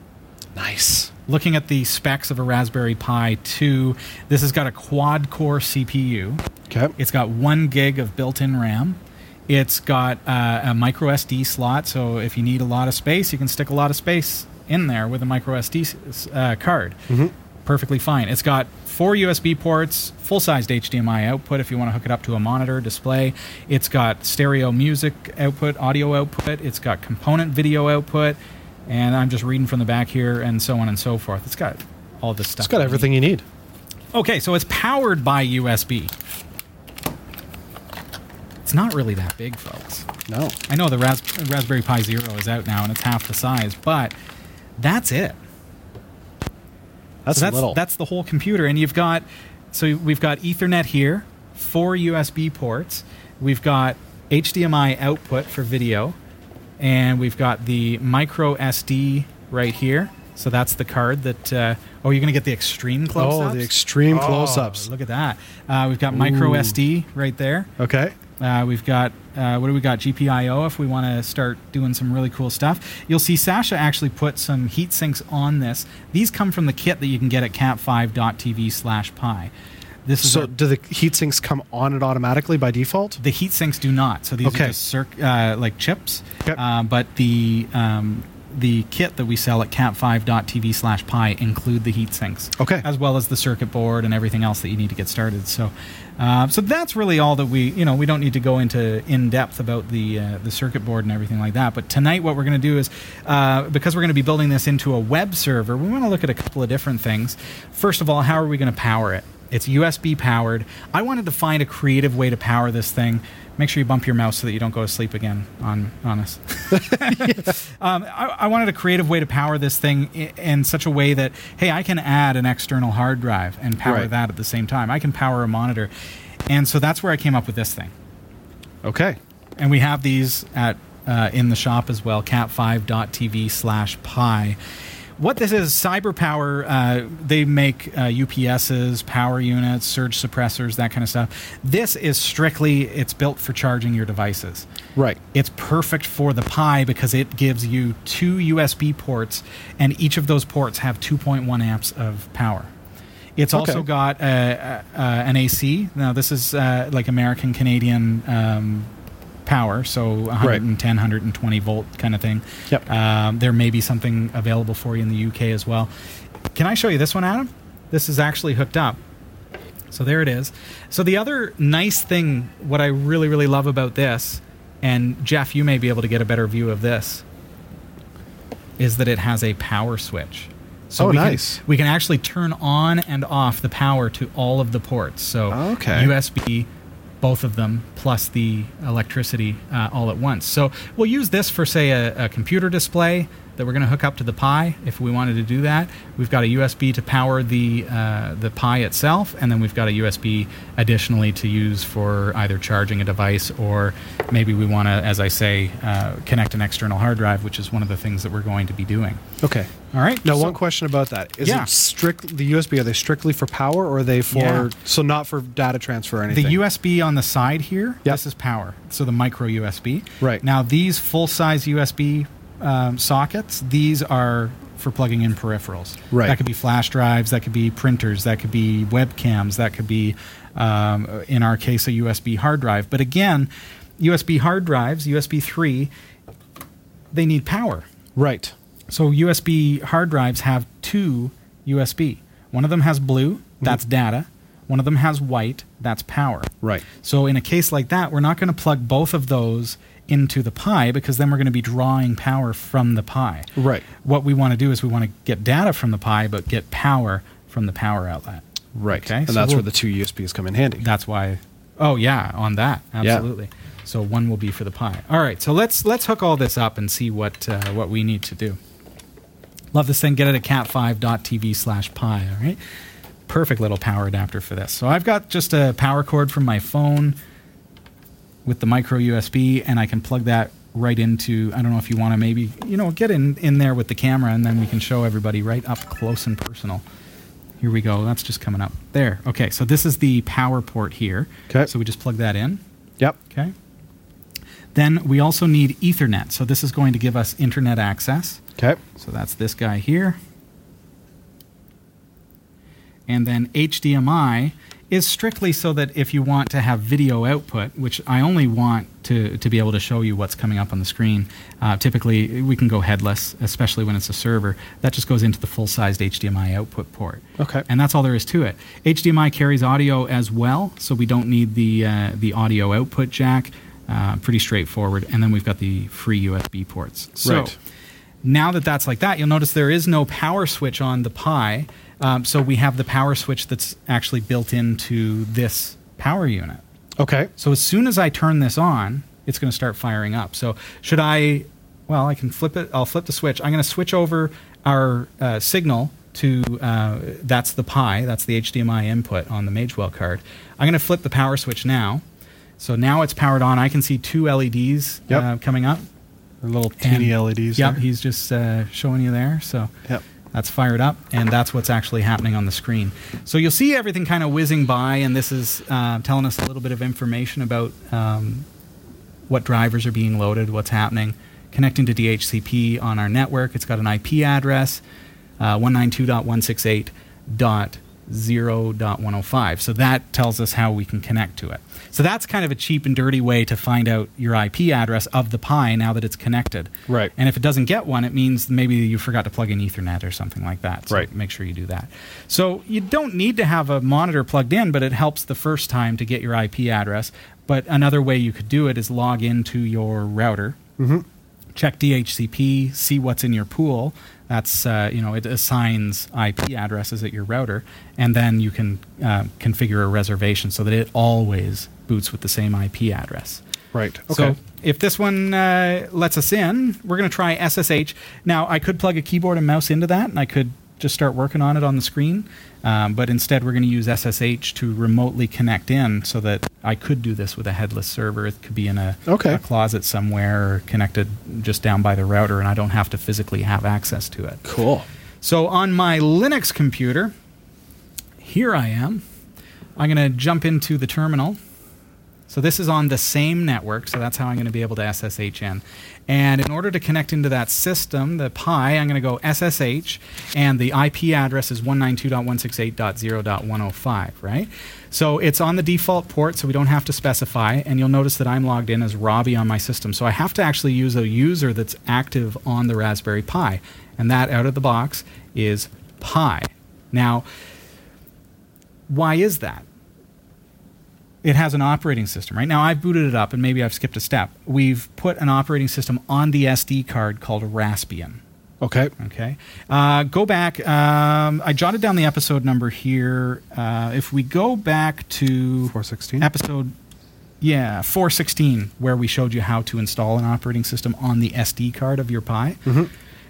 Nice. looking at the specs of a Raspberry Pi 2, this has got a quad core CPU. Okay. It's got one gig of built in RAM. It's got uh, a micro SD slot, so if you need a lot of space, you can stick a lot of space in there with a micro SD uh, card. Perfectly fine. It's got four USB ports, full sized HDMI output if you want to hook it up to a monitor display. It's got stereo music output, audio output. It's got component video output. And I'm just reading from the back here, and so on and so forth. It's got all this stuff. It's got everything you need. Okay, so it's powered by USB. It's not really that big, folks. No. I know the Ras- Raspberry Pi Zero is out now and it's half the size, but that's it. That's, So that's little. that's the whole computer, and you've got so we've got Ethernet here, four USB ports, we've got HDMI output for video, and we've got the micro SD right here. So that's the card that. Uh, oh, you're gonna get the extreme close-ups. oh, the extreme Oh, close-ups. Look at that. Uh, we've got micro Ooh. SD right there. Okay. Uh, we've got uh, what do we got? GPIO if we want to start doing some really cool stuff. You'll see Sasha actually put some heat sinks on this. These come from the kit that you can get at cat5.tv slash pi. This is So a- do the heat sinks come on it automatically by default? the heat sinks do not. So these Okay. are just circ- uh, like chips. Yep. Uh, but the um, the kit that we sell at cat5.tv slash pi include the heat sinks. Okay. As well as the circuit board and everything else that you need to get started. So uh, so that's really all that we you know we don't need to go into in depth about the uh, the circuit board and everything like that. But tonight what we're going to do is uh, because we're going to be building this into a web server, we want to look at a couple of different things. First of all, how are we going to power it? It's USB powered. I wanted to find a creative way to power this thing. Make sure you bump your mouse so that you don't go to sleep again on, on us. um, I, I wanted a creative way to power this thing i- in such a way that, hey, I can add an external hard drive and power Right. that at the same time. I can power a monitor. And so that's where I came up with this thing Okay. and we have these at uh, in the shop as well cat5.tv slash pi what this is cyberpower uh, they make uh, ups's power units surge suppressors that kind of stuff this is strictly it's built for charging your devices Right. it's perfect for the Pi because it gives you two USB ports, and each of those ports have 2.1 amps of power. It's also Okay. got uh, uh, uh, an AC. Now, this is uh, like American Canadian um, power, so 110, 120 volt kind of thing. Yep. Um, there may be something available for you in the UK as well. Can I show you this one, Adam? This is actually hooked up. So there it is. So the other nice thing, what I really, really love about this, and Jeff, you may be able to get a better view of this, is that it has a power switch. So Oh, we nice. Can, we can actually turn on and off the power to all of the ports. So Okay. USB, both of them, plus the electricity uh, all at once. So we'll use this for, say, a, a computer display that we're going to hook up to the Pi if we wanted to do that. We've got a USB to power the uh, the Pi itself, and then we've got a USB additionally to use for either charging a device or maybe we want to, as I say, uh, connect an external hard drive, which is one of the things that we're going to be doing. Okay. All right. Now, So- one question about that is Yeah. it strict the USB? Are they strictly for power, or are they for Yeah. so not for data transfer or anything? The USB on the side here, Yep. this is power. So the micro USB. Right. Now these full size USB um, sockets, these are for plugging in peripherals. Right. That could be flash drives, that could be printers, that could be webcams, that could be, um, in our case, a USB hard drive. But again, USB hard drives, USB 3, they need power. right. So USB hard drives have two USB. One of them has blue, that's data. One of them has white, that's power. Right. So in a case like that, we're not going to plug both of those into the Pi because then we're going to be drawing power from the Pi. Right. What we want to do is we want to get data from the Pi, but get power from the power outlet. Right. Okay, And so that's we'll- where the two USBs come in handy. That's why. Oh yeah, on that absolutely. Yeah. So one will be for the Pi. All right. So let's let's hook all this up and see what uh, what we need to do. Love this thing. Get it at cat5.tv slash pi. All right. Perfect little power adapter for this. So I've got just a power cord from my phone with the micro USB, and I can plug that right into. I don't know if you want to maybe you know get in in there with the camera, and then we can show everybody right up close and personal. Here we go. That's just coming up there. Okay. So this is the power port here. 'Kay. So we just plug that in. Yep. Okay. Then we also need Ethernet. So this is going to give us internet access. Okay. So that's this guy here. And then HDMI is strictly so that if you want to have video output, which I only want to, to be able to show you what's coming up on the screen, uh, typically we can go headless, especially when it's a server. That just goes into the full sized HDMI output port. Okay. And that's all there is to it. HDMI carries audio as well, so we don't need the, uh, the audio output jack. Uh, pretty straightforward. And then we've got the free USB ports. So Right. now that that's like that, you'll notice there is no power switch on the Pi. Um, so we have the power switch that's actually built into this power unit. Okay. So as soon as I turn this on, it's going to start firing up. So should I? Well, I can flip it. I'll flip the switch. I'm going to switch over our uh, signal to uh, that's the Pi. That's the HDMI input on the Magewell card. I'm going to flip the power switch now. So now it's powered on. I can see two LEDs Yep. uh, coming up. The little teeny And- LEDs. Yep, there. he's just uh, showing you there. So Yep. That's fired up, and that's what's actually happening on the screen. So you'll see everything kind of whizzing by, and this is uh, telling us a little bit of information about um, what drivers are being loaded, what's happening, connecting to DHCP on our network. It's got an IP address, uh, 192.168.0.105. So that tells us how we can connect to it. So that's kind of a cheap and dirty way to find out your IP address of the Pi now that it's connected. Right. And if it doesn't get one, it means maybe you forgot to plug in Ethernet or something like that. So Right. Make sure you do that. So you don't need to have a monitor plugged in, but it helps the first time to get your IP address. But another way you could do it is log into your router, check DHCP, see what's in your pool. That's uh, you know it assigns IP addresses at your router, and then you can uh, configure a reservation so that it always boots with the same IP address. Right. Okay. So if this one uh, lets us in, we're going to try SSH. Now, I could plug a keyboard and mouse into that, and I could just start working on it on the screen. Um, but instead, we're going to use SSH to remotely connect in so that I could do this with a headless server. It could be in a, Okay. a closet somewhere or connected just down by the router, and I don't have to physically have access to it. cool. So on my Linux computer, here I am. I'm going to jump into the terminal So this is on the same network, so that's how I'm going to be able to SSH in. And in order to connect into that system, the Pi, I'm going to go SSH, and the IP address is 192.168.0.105, right? So it's on the default port, so we don't have to specify. And you'll notice that I'm logged in as Robbie on my system. So I have to actually use a user that's active on the Raspberry Pi. And that out of the box is Pi. Now, why is that? It has an operating system, right? Now I've booted it up and maybe I've skipped a step. We've put an operating system on the SD card called Raspbian. Okay. Okay. Uh, go back. Um, I jotted down the episode number here. Uh, if we go back to 416. episode, yeah, 416, where we showed you how to install an operating system on the SD card of your Pi.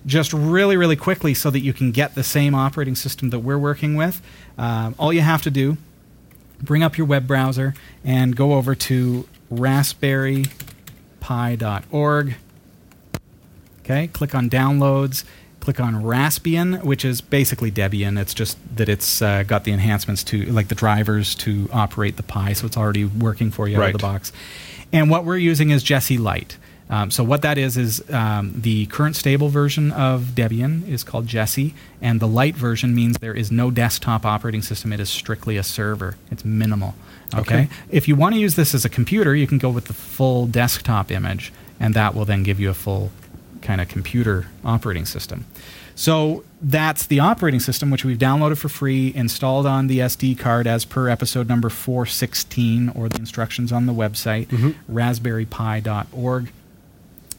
Just really, really quickly, so that you can get the same operating system that we're working with. Um, all you have to do, bring up your web browser and go over to raspberrypi.org. Okay, click on downloads. Click on Raspbian, which is basically Debian. It's just that it's uh, got the enhancements to, like the drivers to operate the Pi, so it's already working for you out of the box. And what we're using is Jessie Lite. Um, so what that is is um, the current stable version of Debian is called Jessie, and the light version means there is no desktop operating system. It is strictly a server. It's minimal. Okay. Okay. If you want to use this as a computer, you can go with the full desktop image, and that will then give you a full kind of computer operating system. So that's the operating system, which we've downloaded for free, installed on the SD card as per episode number 416, or the instructions on the website, raspberrypi.org.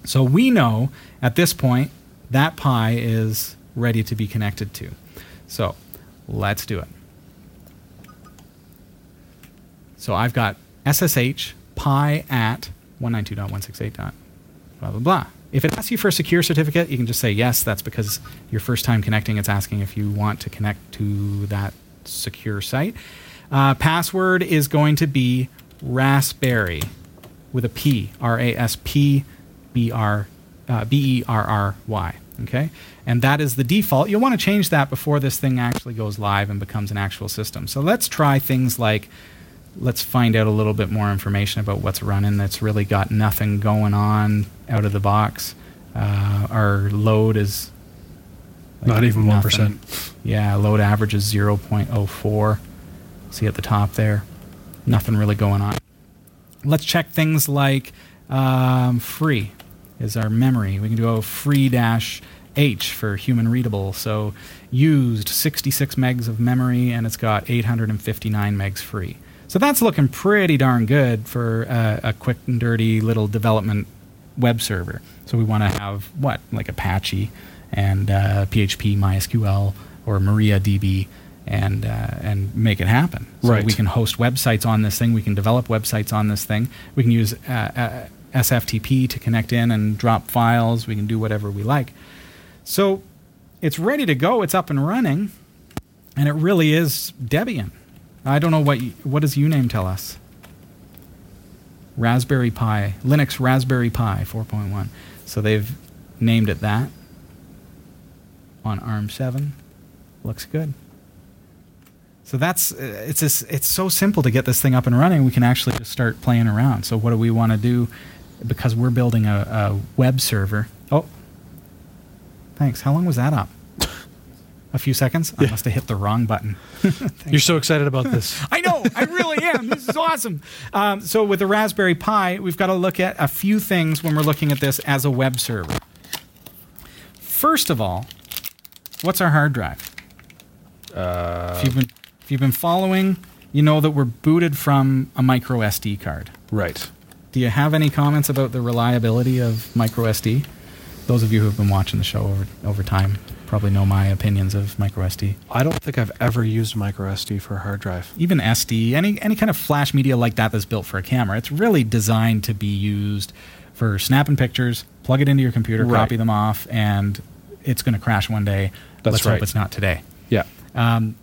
So we know at this point that Pi is ready to be connected to. So let's do it. So I've got SSH pi at 192.168. Blah, blah, blah. If it asks you for a secure certificate, you can just say yes. That's because your first time connecting, it's asking if you want to connect to that secure site. Uh, password is going to be raspberry with a P, R A S P B R uh, B E R R Y. Okay, and that is the default. You'll want to change that before this thing actually goes live and becomes an actual system. So let's try things like let's find out a little bit more information about what's running that's really got nothing going on out of the box. Uh, our load is Not even nothing. 1%. Yeah, load average is 0.04. See at the top there. Nothing really going on. Let's check things like um, free is our memory. We can go free dash H for human readable. So used 66 megs of memory and it's got 859 megs free. So that's looking pretty darn good for uh, a quick and dirty little development web server. So we want to have what like Apache and uh, PHP, MySQL, or MariaDB, and uh, and make it happen. So Right. we can host websites on this thing. We can develop websites on this thing. We can use uh, uh, SFTP to connect in and drop files. We can do whatever we like. So it's ready to go. It's up and running, and it really is Debian. I don't know what what does uname tell us. Raspberry Pi, Linux Raspberry Pi 4.1. So they've named it that on ARM7. Looks good. So that's it's just, it's so simple to get this thing up and running. We can actually just start playing around. So what do we want to do? Because we're building a, a web server. Oh, thanks. How long was that up? A few seconds. I must have hit the wrong button. You're so excited about this. I know, I really am. This is awesome. Um, so with the Raspberry Pi, we've got to look at a few things when we're looking at this as a web server. First of all, what's our hard drive? if you've been if you've been following, you know that we're booted from a micro SD card. right. Do you have any comments about the reliability of micro SD? Those of you who have been watching the show over over time probably know my opinions of micro SD. I don't think I've ever used micro SD for a hard drive. even SD, any any kind of flash media like that that's built for a camera, it's really designed to be used for snapping pictures, plug it into your computer, Right. copy them off, and it's going to crash one day. That's Let's right. hope it's not today. Yeah. Um,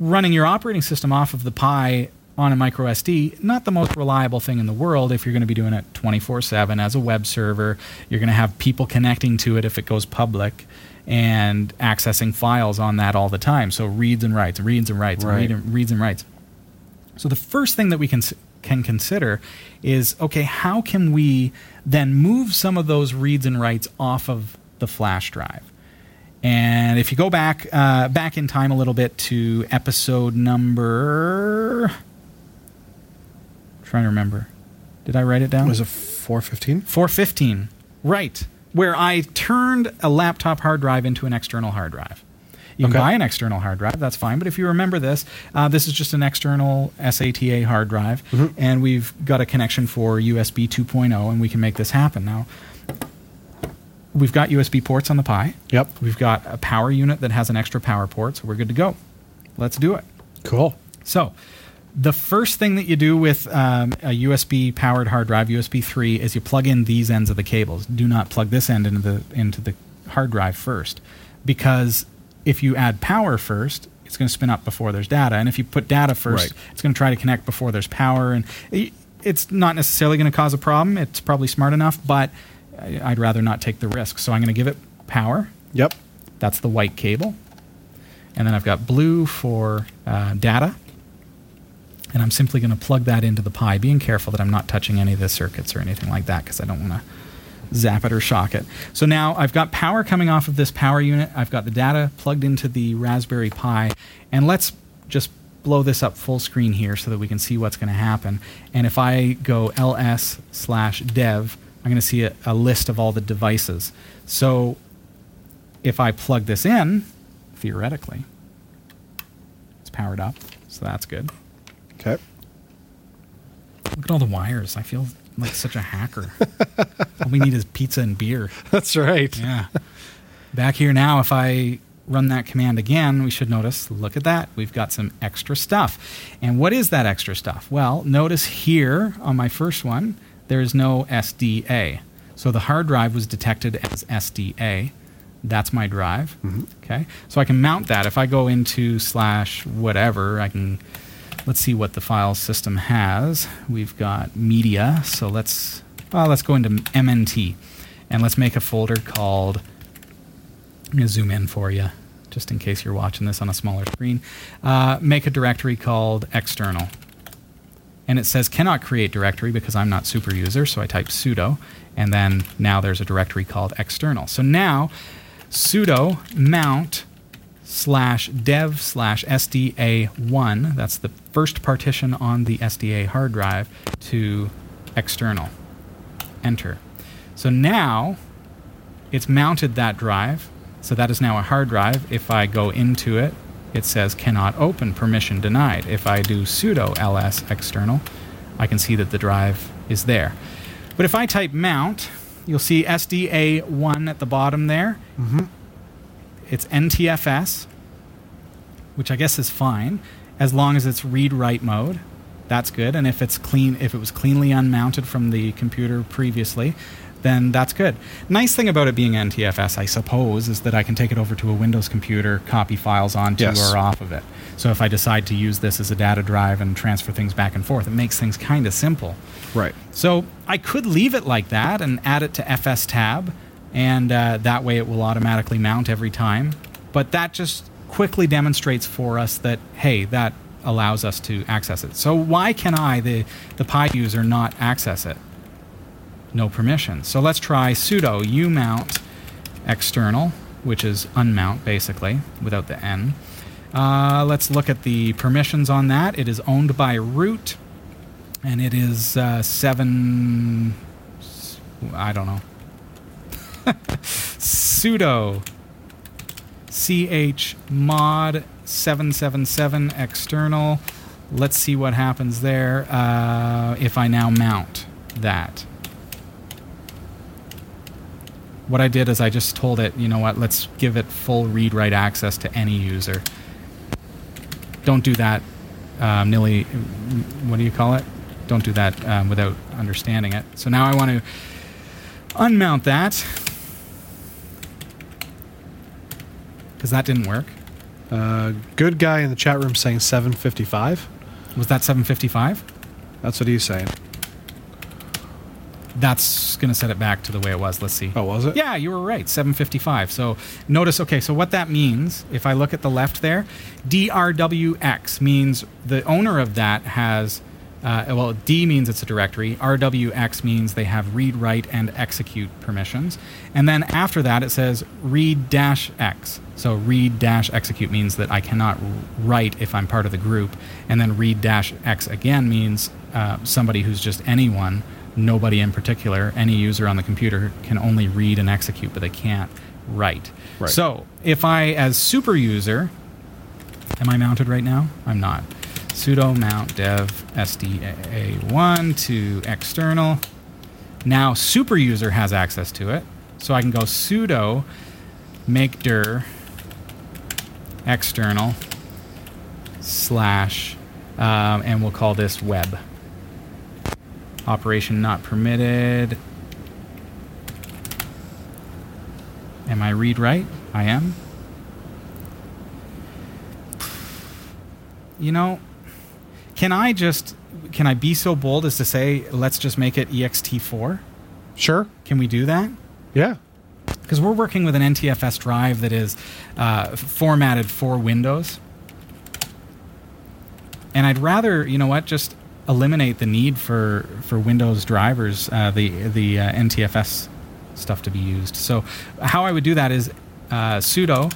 running your operating system off of the Pi on a micro SD, not the most reliable thing in the world if you're going to be doing it 24 7 as a web server. You're going to have people connecting to it if it goes public and accessing files on that all the time. So reads and writes, reads and writes, Right. read and, reads and writes. So the first thing that we can can consider is okay, how can we then move some of those reads and writes off of the flash drive? And if you go back uh, back in time a little bit to episode number, trying to remember, did I write it down? Was it 415? 415, right, where I turned a laptop hard drive into an external hard drive. You can buy an external hard drive, that's fine. But if you remember this, uh, this is just an external SATA hard drive, and we've got a connection for USB 2.0, and we can make this happen. Now, we've got USB ports on the Pi. Yep. We've got a power unit that has an extra power port, so we're good to go. Let's do it. Cool. So, the first thing that you do with um, a USB powered hard drive, USB 3, is you plug in these ends of the cables. Do not plug this end into the into the hard drive first, because if you add power first, it's going to spin up before there's data, and if you put data first, Right. it's going to try to connect before there's power, and it's not necessarily going to cause a problem. It's probably smart enough, but I'd rather not take the risk. So I'm going to give it power. Yep. That's the white cable. And then I've got blue for uh, data. And I'm simply going to plug that into the Pi, being careful that I'm not touching any of the circuits or anything like that because I don't want to zap it or shock it. So now I've got power coming off of this power unit. I've got the data plugged into the Raspberry Pi. And let's just blow this up full screen here so that we can see what's going to happen. And if I go ls slash dev, I'm going to see a, a list of all the devices. So if I plug this in, theoretically, it's powered up, so that's good. Okay. Look at all the wires. I feel like such a hacker. all we need is pizza and beer. That's right. Yeah. Back here now, if I run that command again, we should notice look at that. We've got some extra stuff. And what is that extra stuff? Well, notice here on my first one, there is no SDA. So the hard drive was detected as SDA. That's my drive. Mm-hmm. Okay. So I can mount that. If I go into slash whatever, I can let's see what the file system has. We've got media. So let's well, let's go into MNT and let's make a folder called I'm to zoom in for you, just in case you're watching this on a smaller screen. Uh, make a directory called external. And it says cannot create directory because I'm not super user, so I type sudo, and then now there's a directory called external. So now sudo mount slash dev slash SDA1, that's the first partition on the SDA hard drive, to external. Enter. So now it's mounted that drive. So that is now a hard drive. If I go into it, it says cannot open, permission denied. If I do sudo ls external, I can see that the drive is there. But if I type mount, you'll see SDA1 at the bottom there. Mm-hmm. It's NTFS, which I guess is fine as long as it's read write mode. That's good. And if it's clean, if it was cleanly unmounted from the computer previously, then that's good. Nice thing about it being NTFS, I suppose, is that I can take it over to a Windows computer, copy files onto Yes. or off of it. So if I decide to use this as a data drive and transfer things back and forth, it makes things kind of simple. Right. So I could leave it like that and add it to FS tab, and uh, that way it will automatically mount every time. But that just quickly demonstrates for us that hey, that allows us to access it. So why can I, the the Pi user, not access it? No permission. So let's try sudo umount external, which is unmount basically without the n. Uh, let's look at the permissions on that. It is owned by root and it is uh, seven. I don't know. sudo ch mod 777 external. Let's see what happens there uh, if I now mount that. What I did is I just told it, you know what, let's give it full read write access to any user. Don't do that um, nilly. What do you call it? Don't do that um, without understanding it. So now I want to unmount that because that didn't work. Uh, good guy in the chat room saying 755. Was that 755? That's what he's saying. That's going to set it back to the way it was. Let's see. Oh, was it? Yeah, you were right. 755. So notice, okay, so what that means, if I look at the left there, DRWX means the owner of that has Uh, well, D means it's a directory. RWX means they have read, write, and execute permissions. And then after that, it says read dash X. So read dash execute means that I cannot write if I'm part of the group. And then read dash X again means uh, somebody who's just anyone, nobody in particular, any user on the computer can only read and execute, but they can't write. Right. So if I, as super user, am I mounted right now? I'm not sudo mount dev sda1 to external. Now super user has access to it. So I can go sudo make dir external slash, um, and we'll call this web. Operation not permitted. Am I read write? I am. You know, can I just can I be so bold as to say let's just make it ext4? Sure. Can we do that? Yeah. Because we're working with an NTFS drive that is uh, formatted for Windows, and I'd rather you know what just eliminate the need for for Windows drivers, uh, the the uh, NTFS stuff to be used. So how I would do that is uh, sudo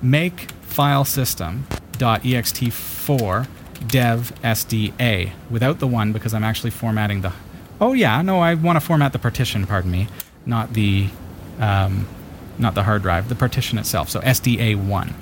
make file system dot ext4 dev sda without the one because I'm actually formatting the. Oh yeah, no, I want to format the partition. Pardon me, not the um, not the hard drive, the partition itself. So sda one.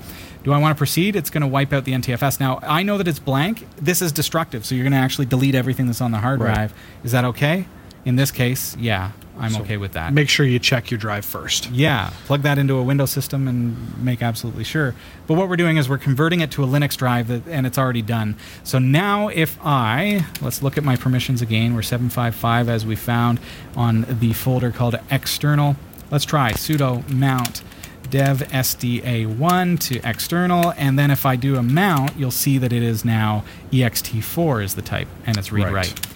Do I want to proceed? It's going to wipe out the NTFS. Now I know that it's blank. This is destructive, so you're going to actually delete everything that's on the hard Right. drive. Is that okay? In this case, yeah, I'm So okay with that. Make sure you check your drive first. Yeah, plug that into a Windows system and make absolutely sure. But what we're doing is we're converting it to a Linux drive that, and it's already done. So now if I, let's look at my permissions again. We're 755 as we found on the folder called external. Let's try sudo mount dev sda1 to external and then if I do a mount you'll see that it is now ext4 is the type and it's read Right. write.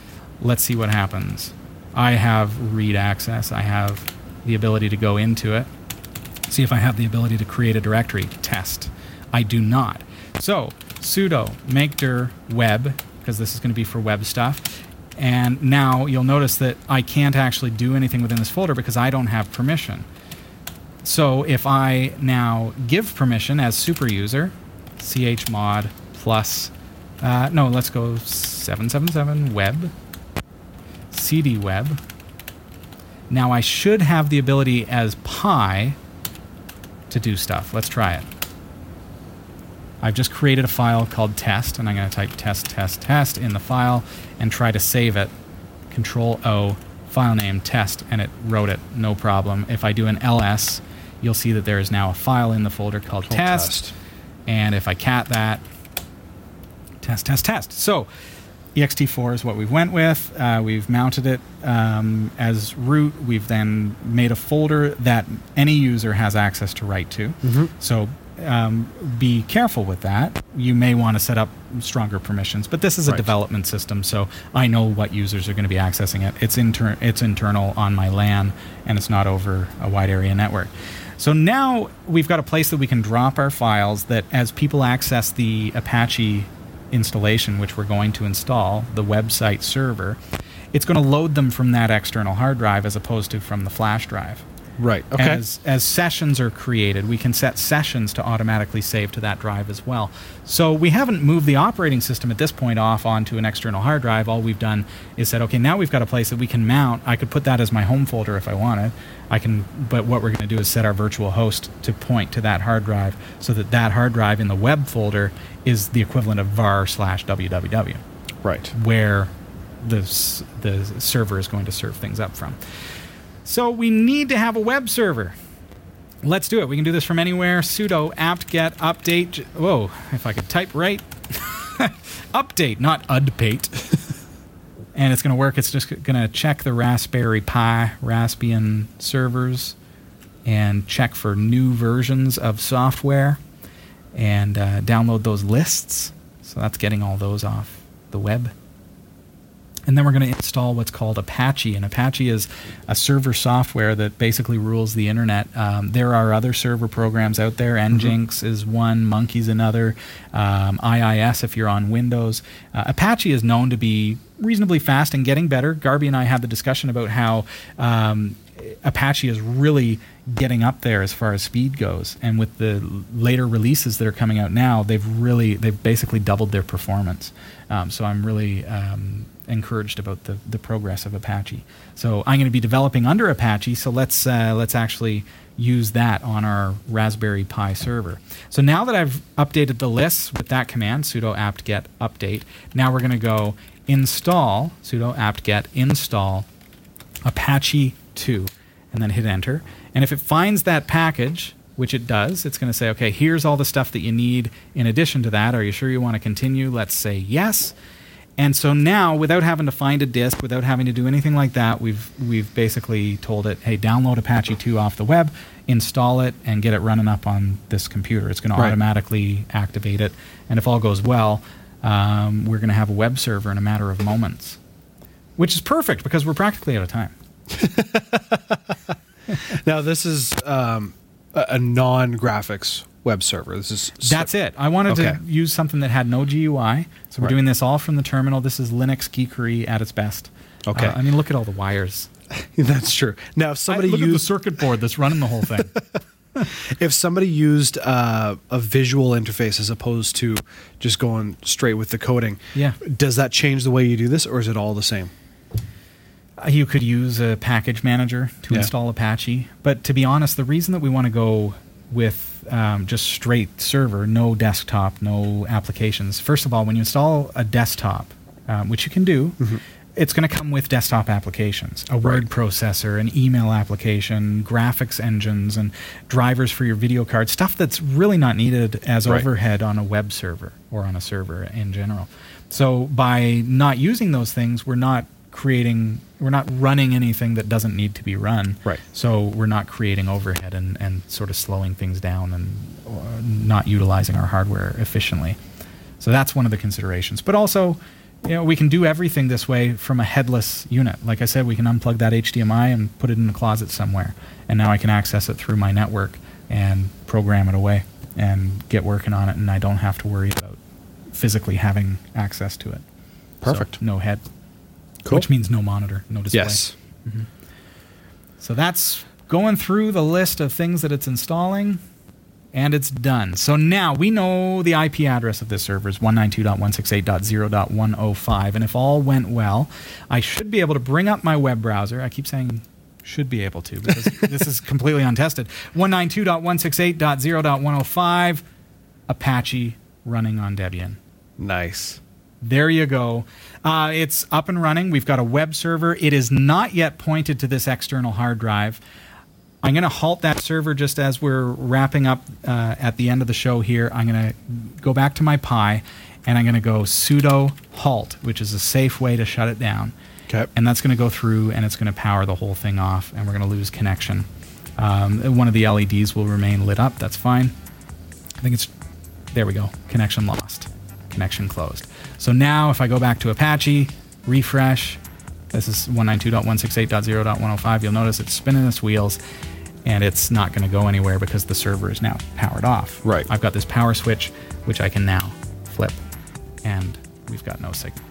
Let's see what happens. I have read access. I have the ability to go into it. See if I have the ability to create a directory. Test. I do not. So sudo make dir web because this is going to be for web stuff. And now you'll notice that I can't actually do anything within this folder because I don't have permission. So if I now give permission as super user, chmod plus, uh, no, let's go 777 web cd web. Now I should have the ability as pi to do stuff. Let's try it. I've just created a file called test, and I'm going to type test, test, test in the file and try to save it. Control O, file name test, and it wrote it, no problem. If I do an ls, you'll see that there is now a file in the folder called test. test. And if I cat that, test, test, test. So ext4 is what we went with. Uh, we've mounted it um, as root. We've then made a folder that any user has access to write to. So um, be careful with that. You may want to set up stronger permissions, but this is a Right. development system, so I know what users are going to be accessing it. It's inter- it's internal on my LAN, and it's not over a wide area network. So now we've got a place that we can drop our files that as people access the Apache installation, which we're going to install, the website server, it's going to load them from that external hard drive as opposed to from the flash drive. Right. Okay. As, as sessions are created, we can set sessions to automatically save to that drive as well. So we haven't moved the operating system at this point off onto an external hard drive. All we've done is said, okay, now we've got a place that we can mount. I could put that as my home folder if I wanted. I can, but what we're going to do is set our virtual host to point to that hard drive, so that that hard drive in the web folder is the equivalent of var slash www right. where the the server is going to serve things up from. So we need to have a web server. Let's do it. We can do this from anywhere. sudo apt-get update. Whoa, if I could type right. update, not udpate. and it's going to work. It's just going to check the Raspberry Pi Raspbian servers and check for new versions of software and uh, download those lists. So that's getting all those off the web. And then we're going to install what's called Apache. And Apache is a server software that basically rules the internet. Um, there are other server programs out there. Nginx is one, Monkey's another, um, IIS if you're on Windows. Uh, Apache is known to be reasonably fast and getting better. Garby and I had the discussion about how um, Apache is really getting up there as far as speed goes, and with the later releases that are coming out now, they've really they've basically doubled their performance. Um, so I'm really um, encouraged about the the progress of Apache. So I'm going to be developing under Apache. So let's uh, let's actually use that on our Raspberry Pi server. So now that I've updated the lists with that command sudo apt-get update, now we're going to go install sudo apt-get install Apache 2 and then hit enter. And if it finds that package, which it does, it's going to say, okay, here's all the stuff that you need in addition to that. Are you sure you want to continue? Let's say yes. And so now, without having to find a disk, without having to do anything like that, we've we've basically told it, hey, download Apache 2 off the web, install it, and get it running up on this computer. It's going to automatically activate it, and if all goes well, um, we're going to have a web server in a matter of moments, which is perfect because we're practically out of time. Now this is um, a, a non-graphics web server. This is That's it. I wanted Okay. to use something that had no GUI, so we're Right. doing this all from the terminal. This is Linux geekery at its best. Okay. Uh, I mean, look at all the wires. That's true. Now, if somebody look at the used circuit board that's running the whole thing. if somebody used uh, a visual interface as opposed to just going straight with the coding, Yeah. does that change the way you do this, or is it all the same? Uh, you could use a package manager to Yeah. install Apache, but to be honest, the reason that we want to go with um, just straight server, no desktop, no applications. First of all, when you install a desktop, um, which you can do, it's going to come with desktop applications, a word processor, an email application, graphics engines, and drivers for your video card. Stuff that's really not needed as Right. overhead on a web server or on a server in general. So by not using those things, we're not creating we're not running anything that doesn't need to be run. Right. so we're not creating overhead and, and sort of slowing things down and uh, not utilizing our hardware efficiently. So that's one of the considerations. But also you know we can do everything this way from a headless unit. Like i said we can unplug that hdmi and put it in a closet somewhere. And now i can access it through my network and program it away and get working on it. And i don't have to worry about physically having access to it. So, Perfect. no head Cool. which means no monitor no display Yes. Mm-hmm. so that's going through the list of things that it's installing, and it's done. So now we know the IP address of this server is 192.168.0.105, and if all went well, I should be able to bring up my web browser. I keep saying should be able to because this is completely untested. 192.168.0.105, Apache running on Debian. Nice. There you go. Uh, it's up and running. We've got a web server. It is not yet pointed to this external hard drive. I'm going to halt that server just as we're wrapping up uh, at the end of the show here. I'm going to go back to my Pi and I'm going to go sudo halt, which is a safe way to shut it down. Okay. And that's going to go through and it's going to power the whole thing off and we're going to lose connection. Um, one of the LEDs will remain lit up. That's fine. I think it's there we go. Connection lost. Connection closed. So now if I go back to Apache, refresh, this is 192.168.0.105, you'll notice it's spinning its wheels and it's not going to go anywhere because the server is now powered off. Right. I've got this power switch which I can now flip and we've got no signal.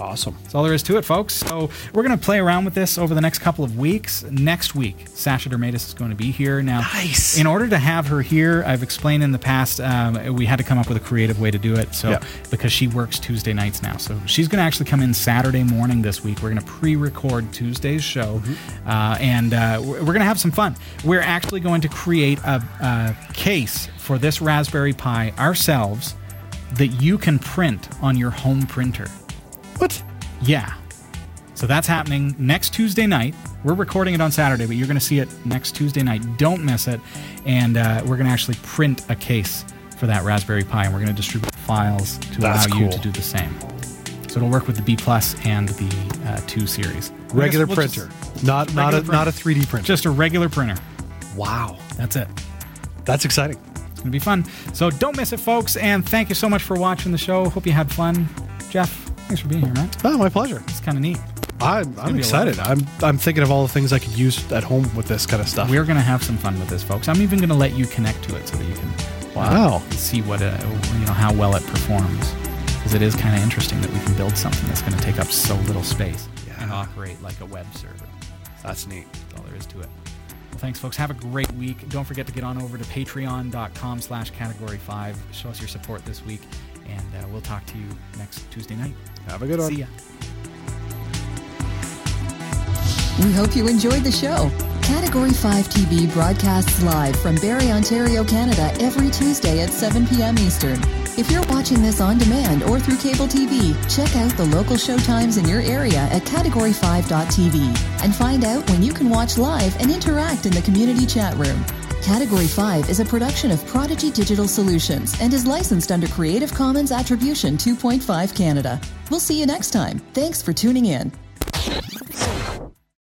Awesome. That's all there is to it, folks. So we're going to play around with this over the next couple of weeks. Next week, Sasha Dermatis is going to be here. Now, Nice. in order to have her here, I've explained in the past um, we had to come up with a creative way to do it. So Yeah. because she works Tuesday nights now, so she's going to actually come in Saturday morning this week. We're going to pre-record Tuesday's show, uh, and uh, we're going to have some fun. We're actually going to create a, a case for this Raspberry Pi ourselves that you can print on your home printer. What? Yeah. So that's happening next Tuesday night. We're recording it on Saturday, but you're going to see it next Tuesday night. Don't miss it. And uh, we're going to actually print a case for that Raspberry Pi, and we're going to distribute files to That's allow you to do the same. So it'll work with the B Plus and the uh, 2 series. Regular We'll just- printer, not not a regular not a 3D printer. Just a regular printer. wow. That's it. That's exciting. It's going to be fun. So don't miss it, folks. And thank you so much for watching the show. Hope you had fun. Jeff, Thanks for being here, man. Oh, my pleasure. It's kind of neat. I'm, I'm be a lot of excited. I'm I'm thinking of all the things I could use at home with this kind of stuff. We're going to have some fun with this, folks. I'm even going to let you connect to it so that you can uh, Wow. see what uh, you know how well it performs. Because it is kind of interesting that we can build something that's going to take up so little space and operate like a web server. That's neat. That's all there is to it. Well, thanks, folks. Have a great week. Don't forget to get on over to patreon.com slash category 5. Show us your support this week, and uh, we'll talk to you next Tuesday night. Have a good one. See ya. We hope you enjoyed the show. Category 5 TV broadcasts live from Barrie, Ontario, Canada every Tuesday at 7 p.m. Eastern. If you're watching this on demand or through cable TV, check out the local showtimes in your area at category5.tv and find out when you can watch live and interact in the community chat room. Category 5 is a production of Prodigy Digital Solutions and is licensed under Creative Commons Attribution 2.5 Canada. We'll see you next time. Thanks for tuning in.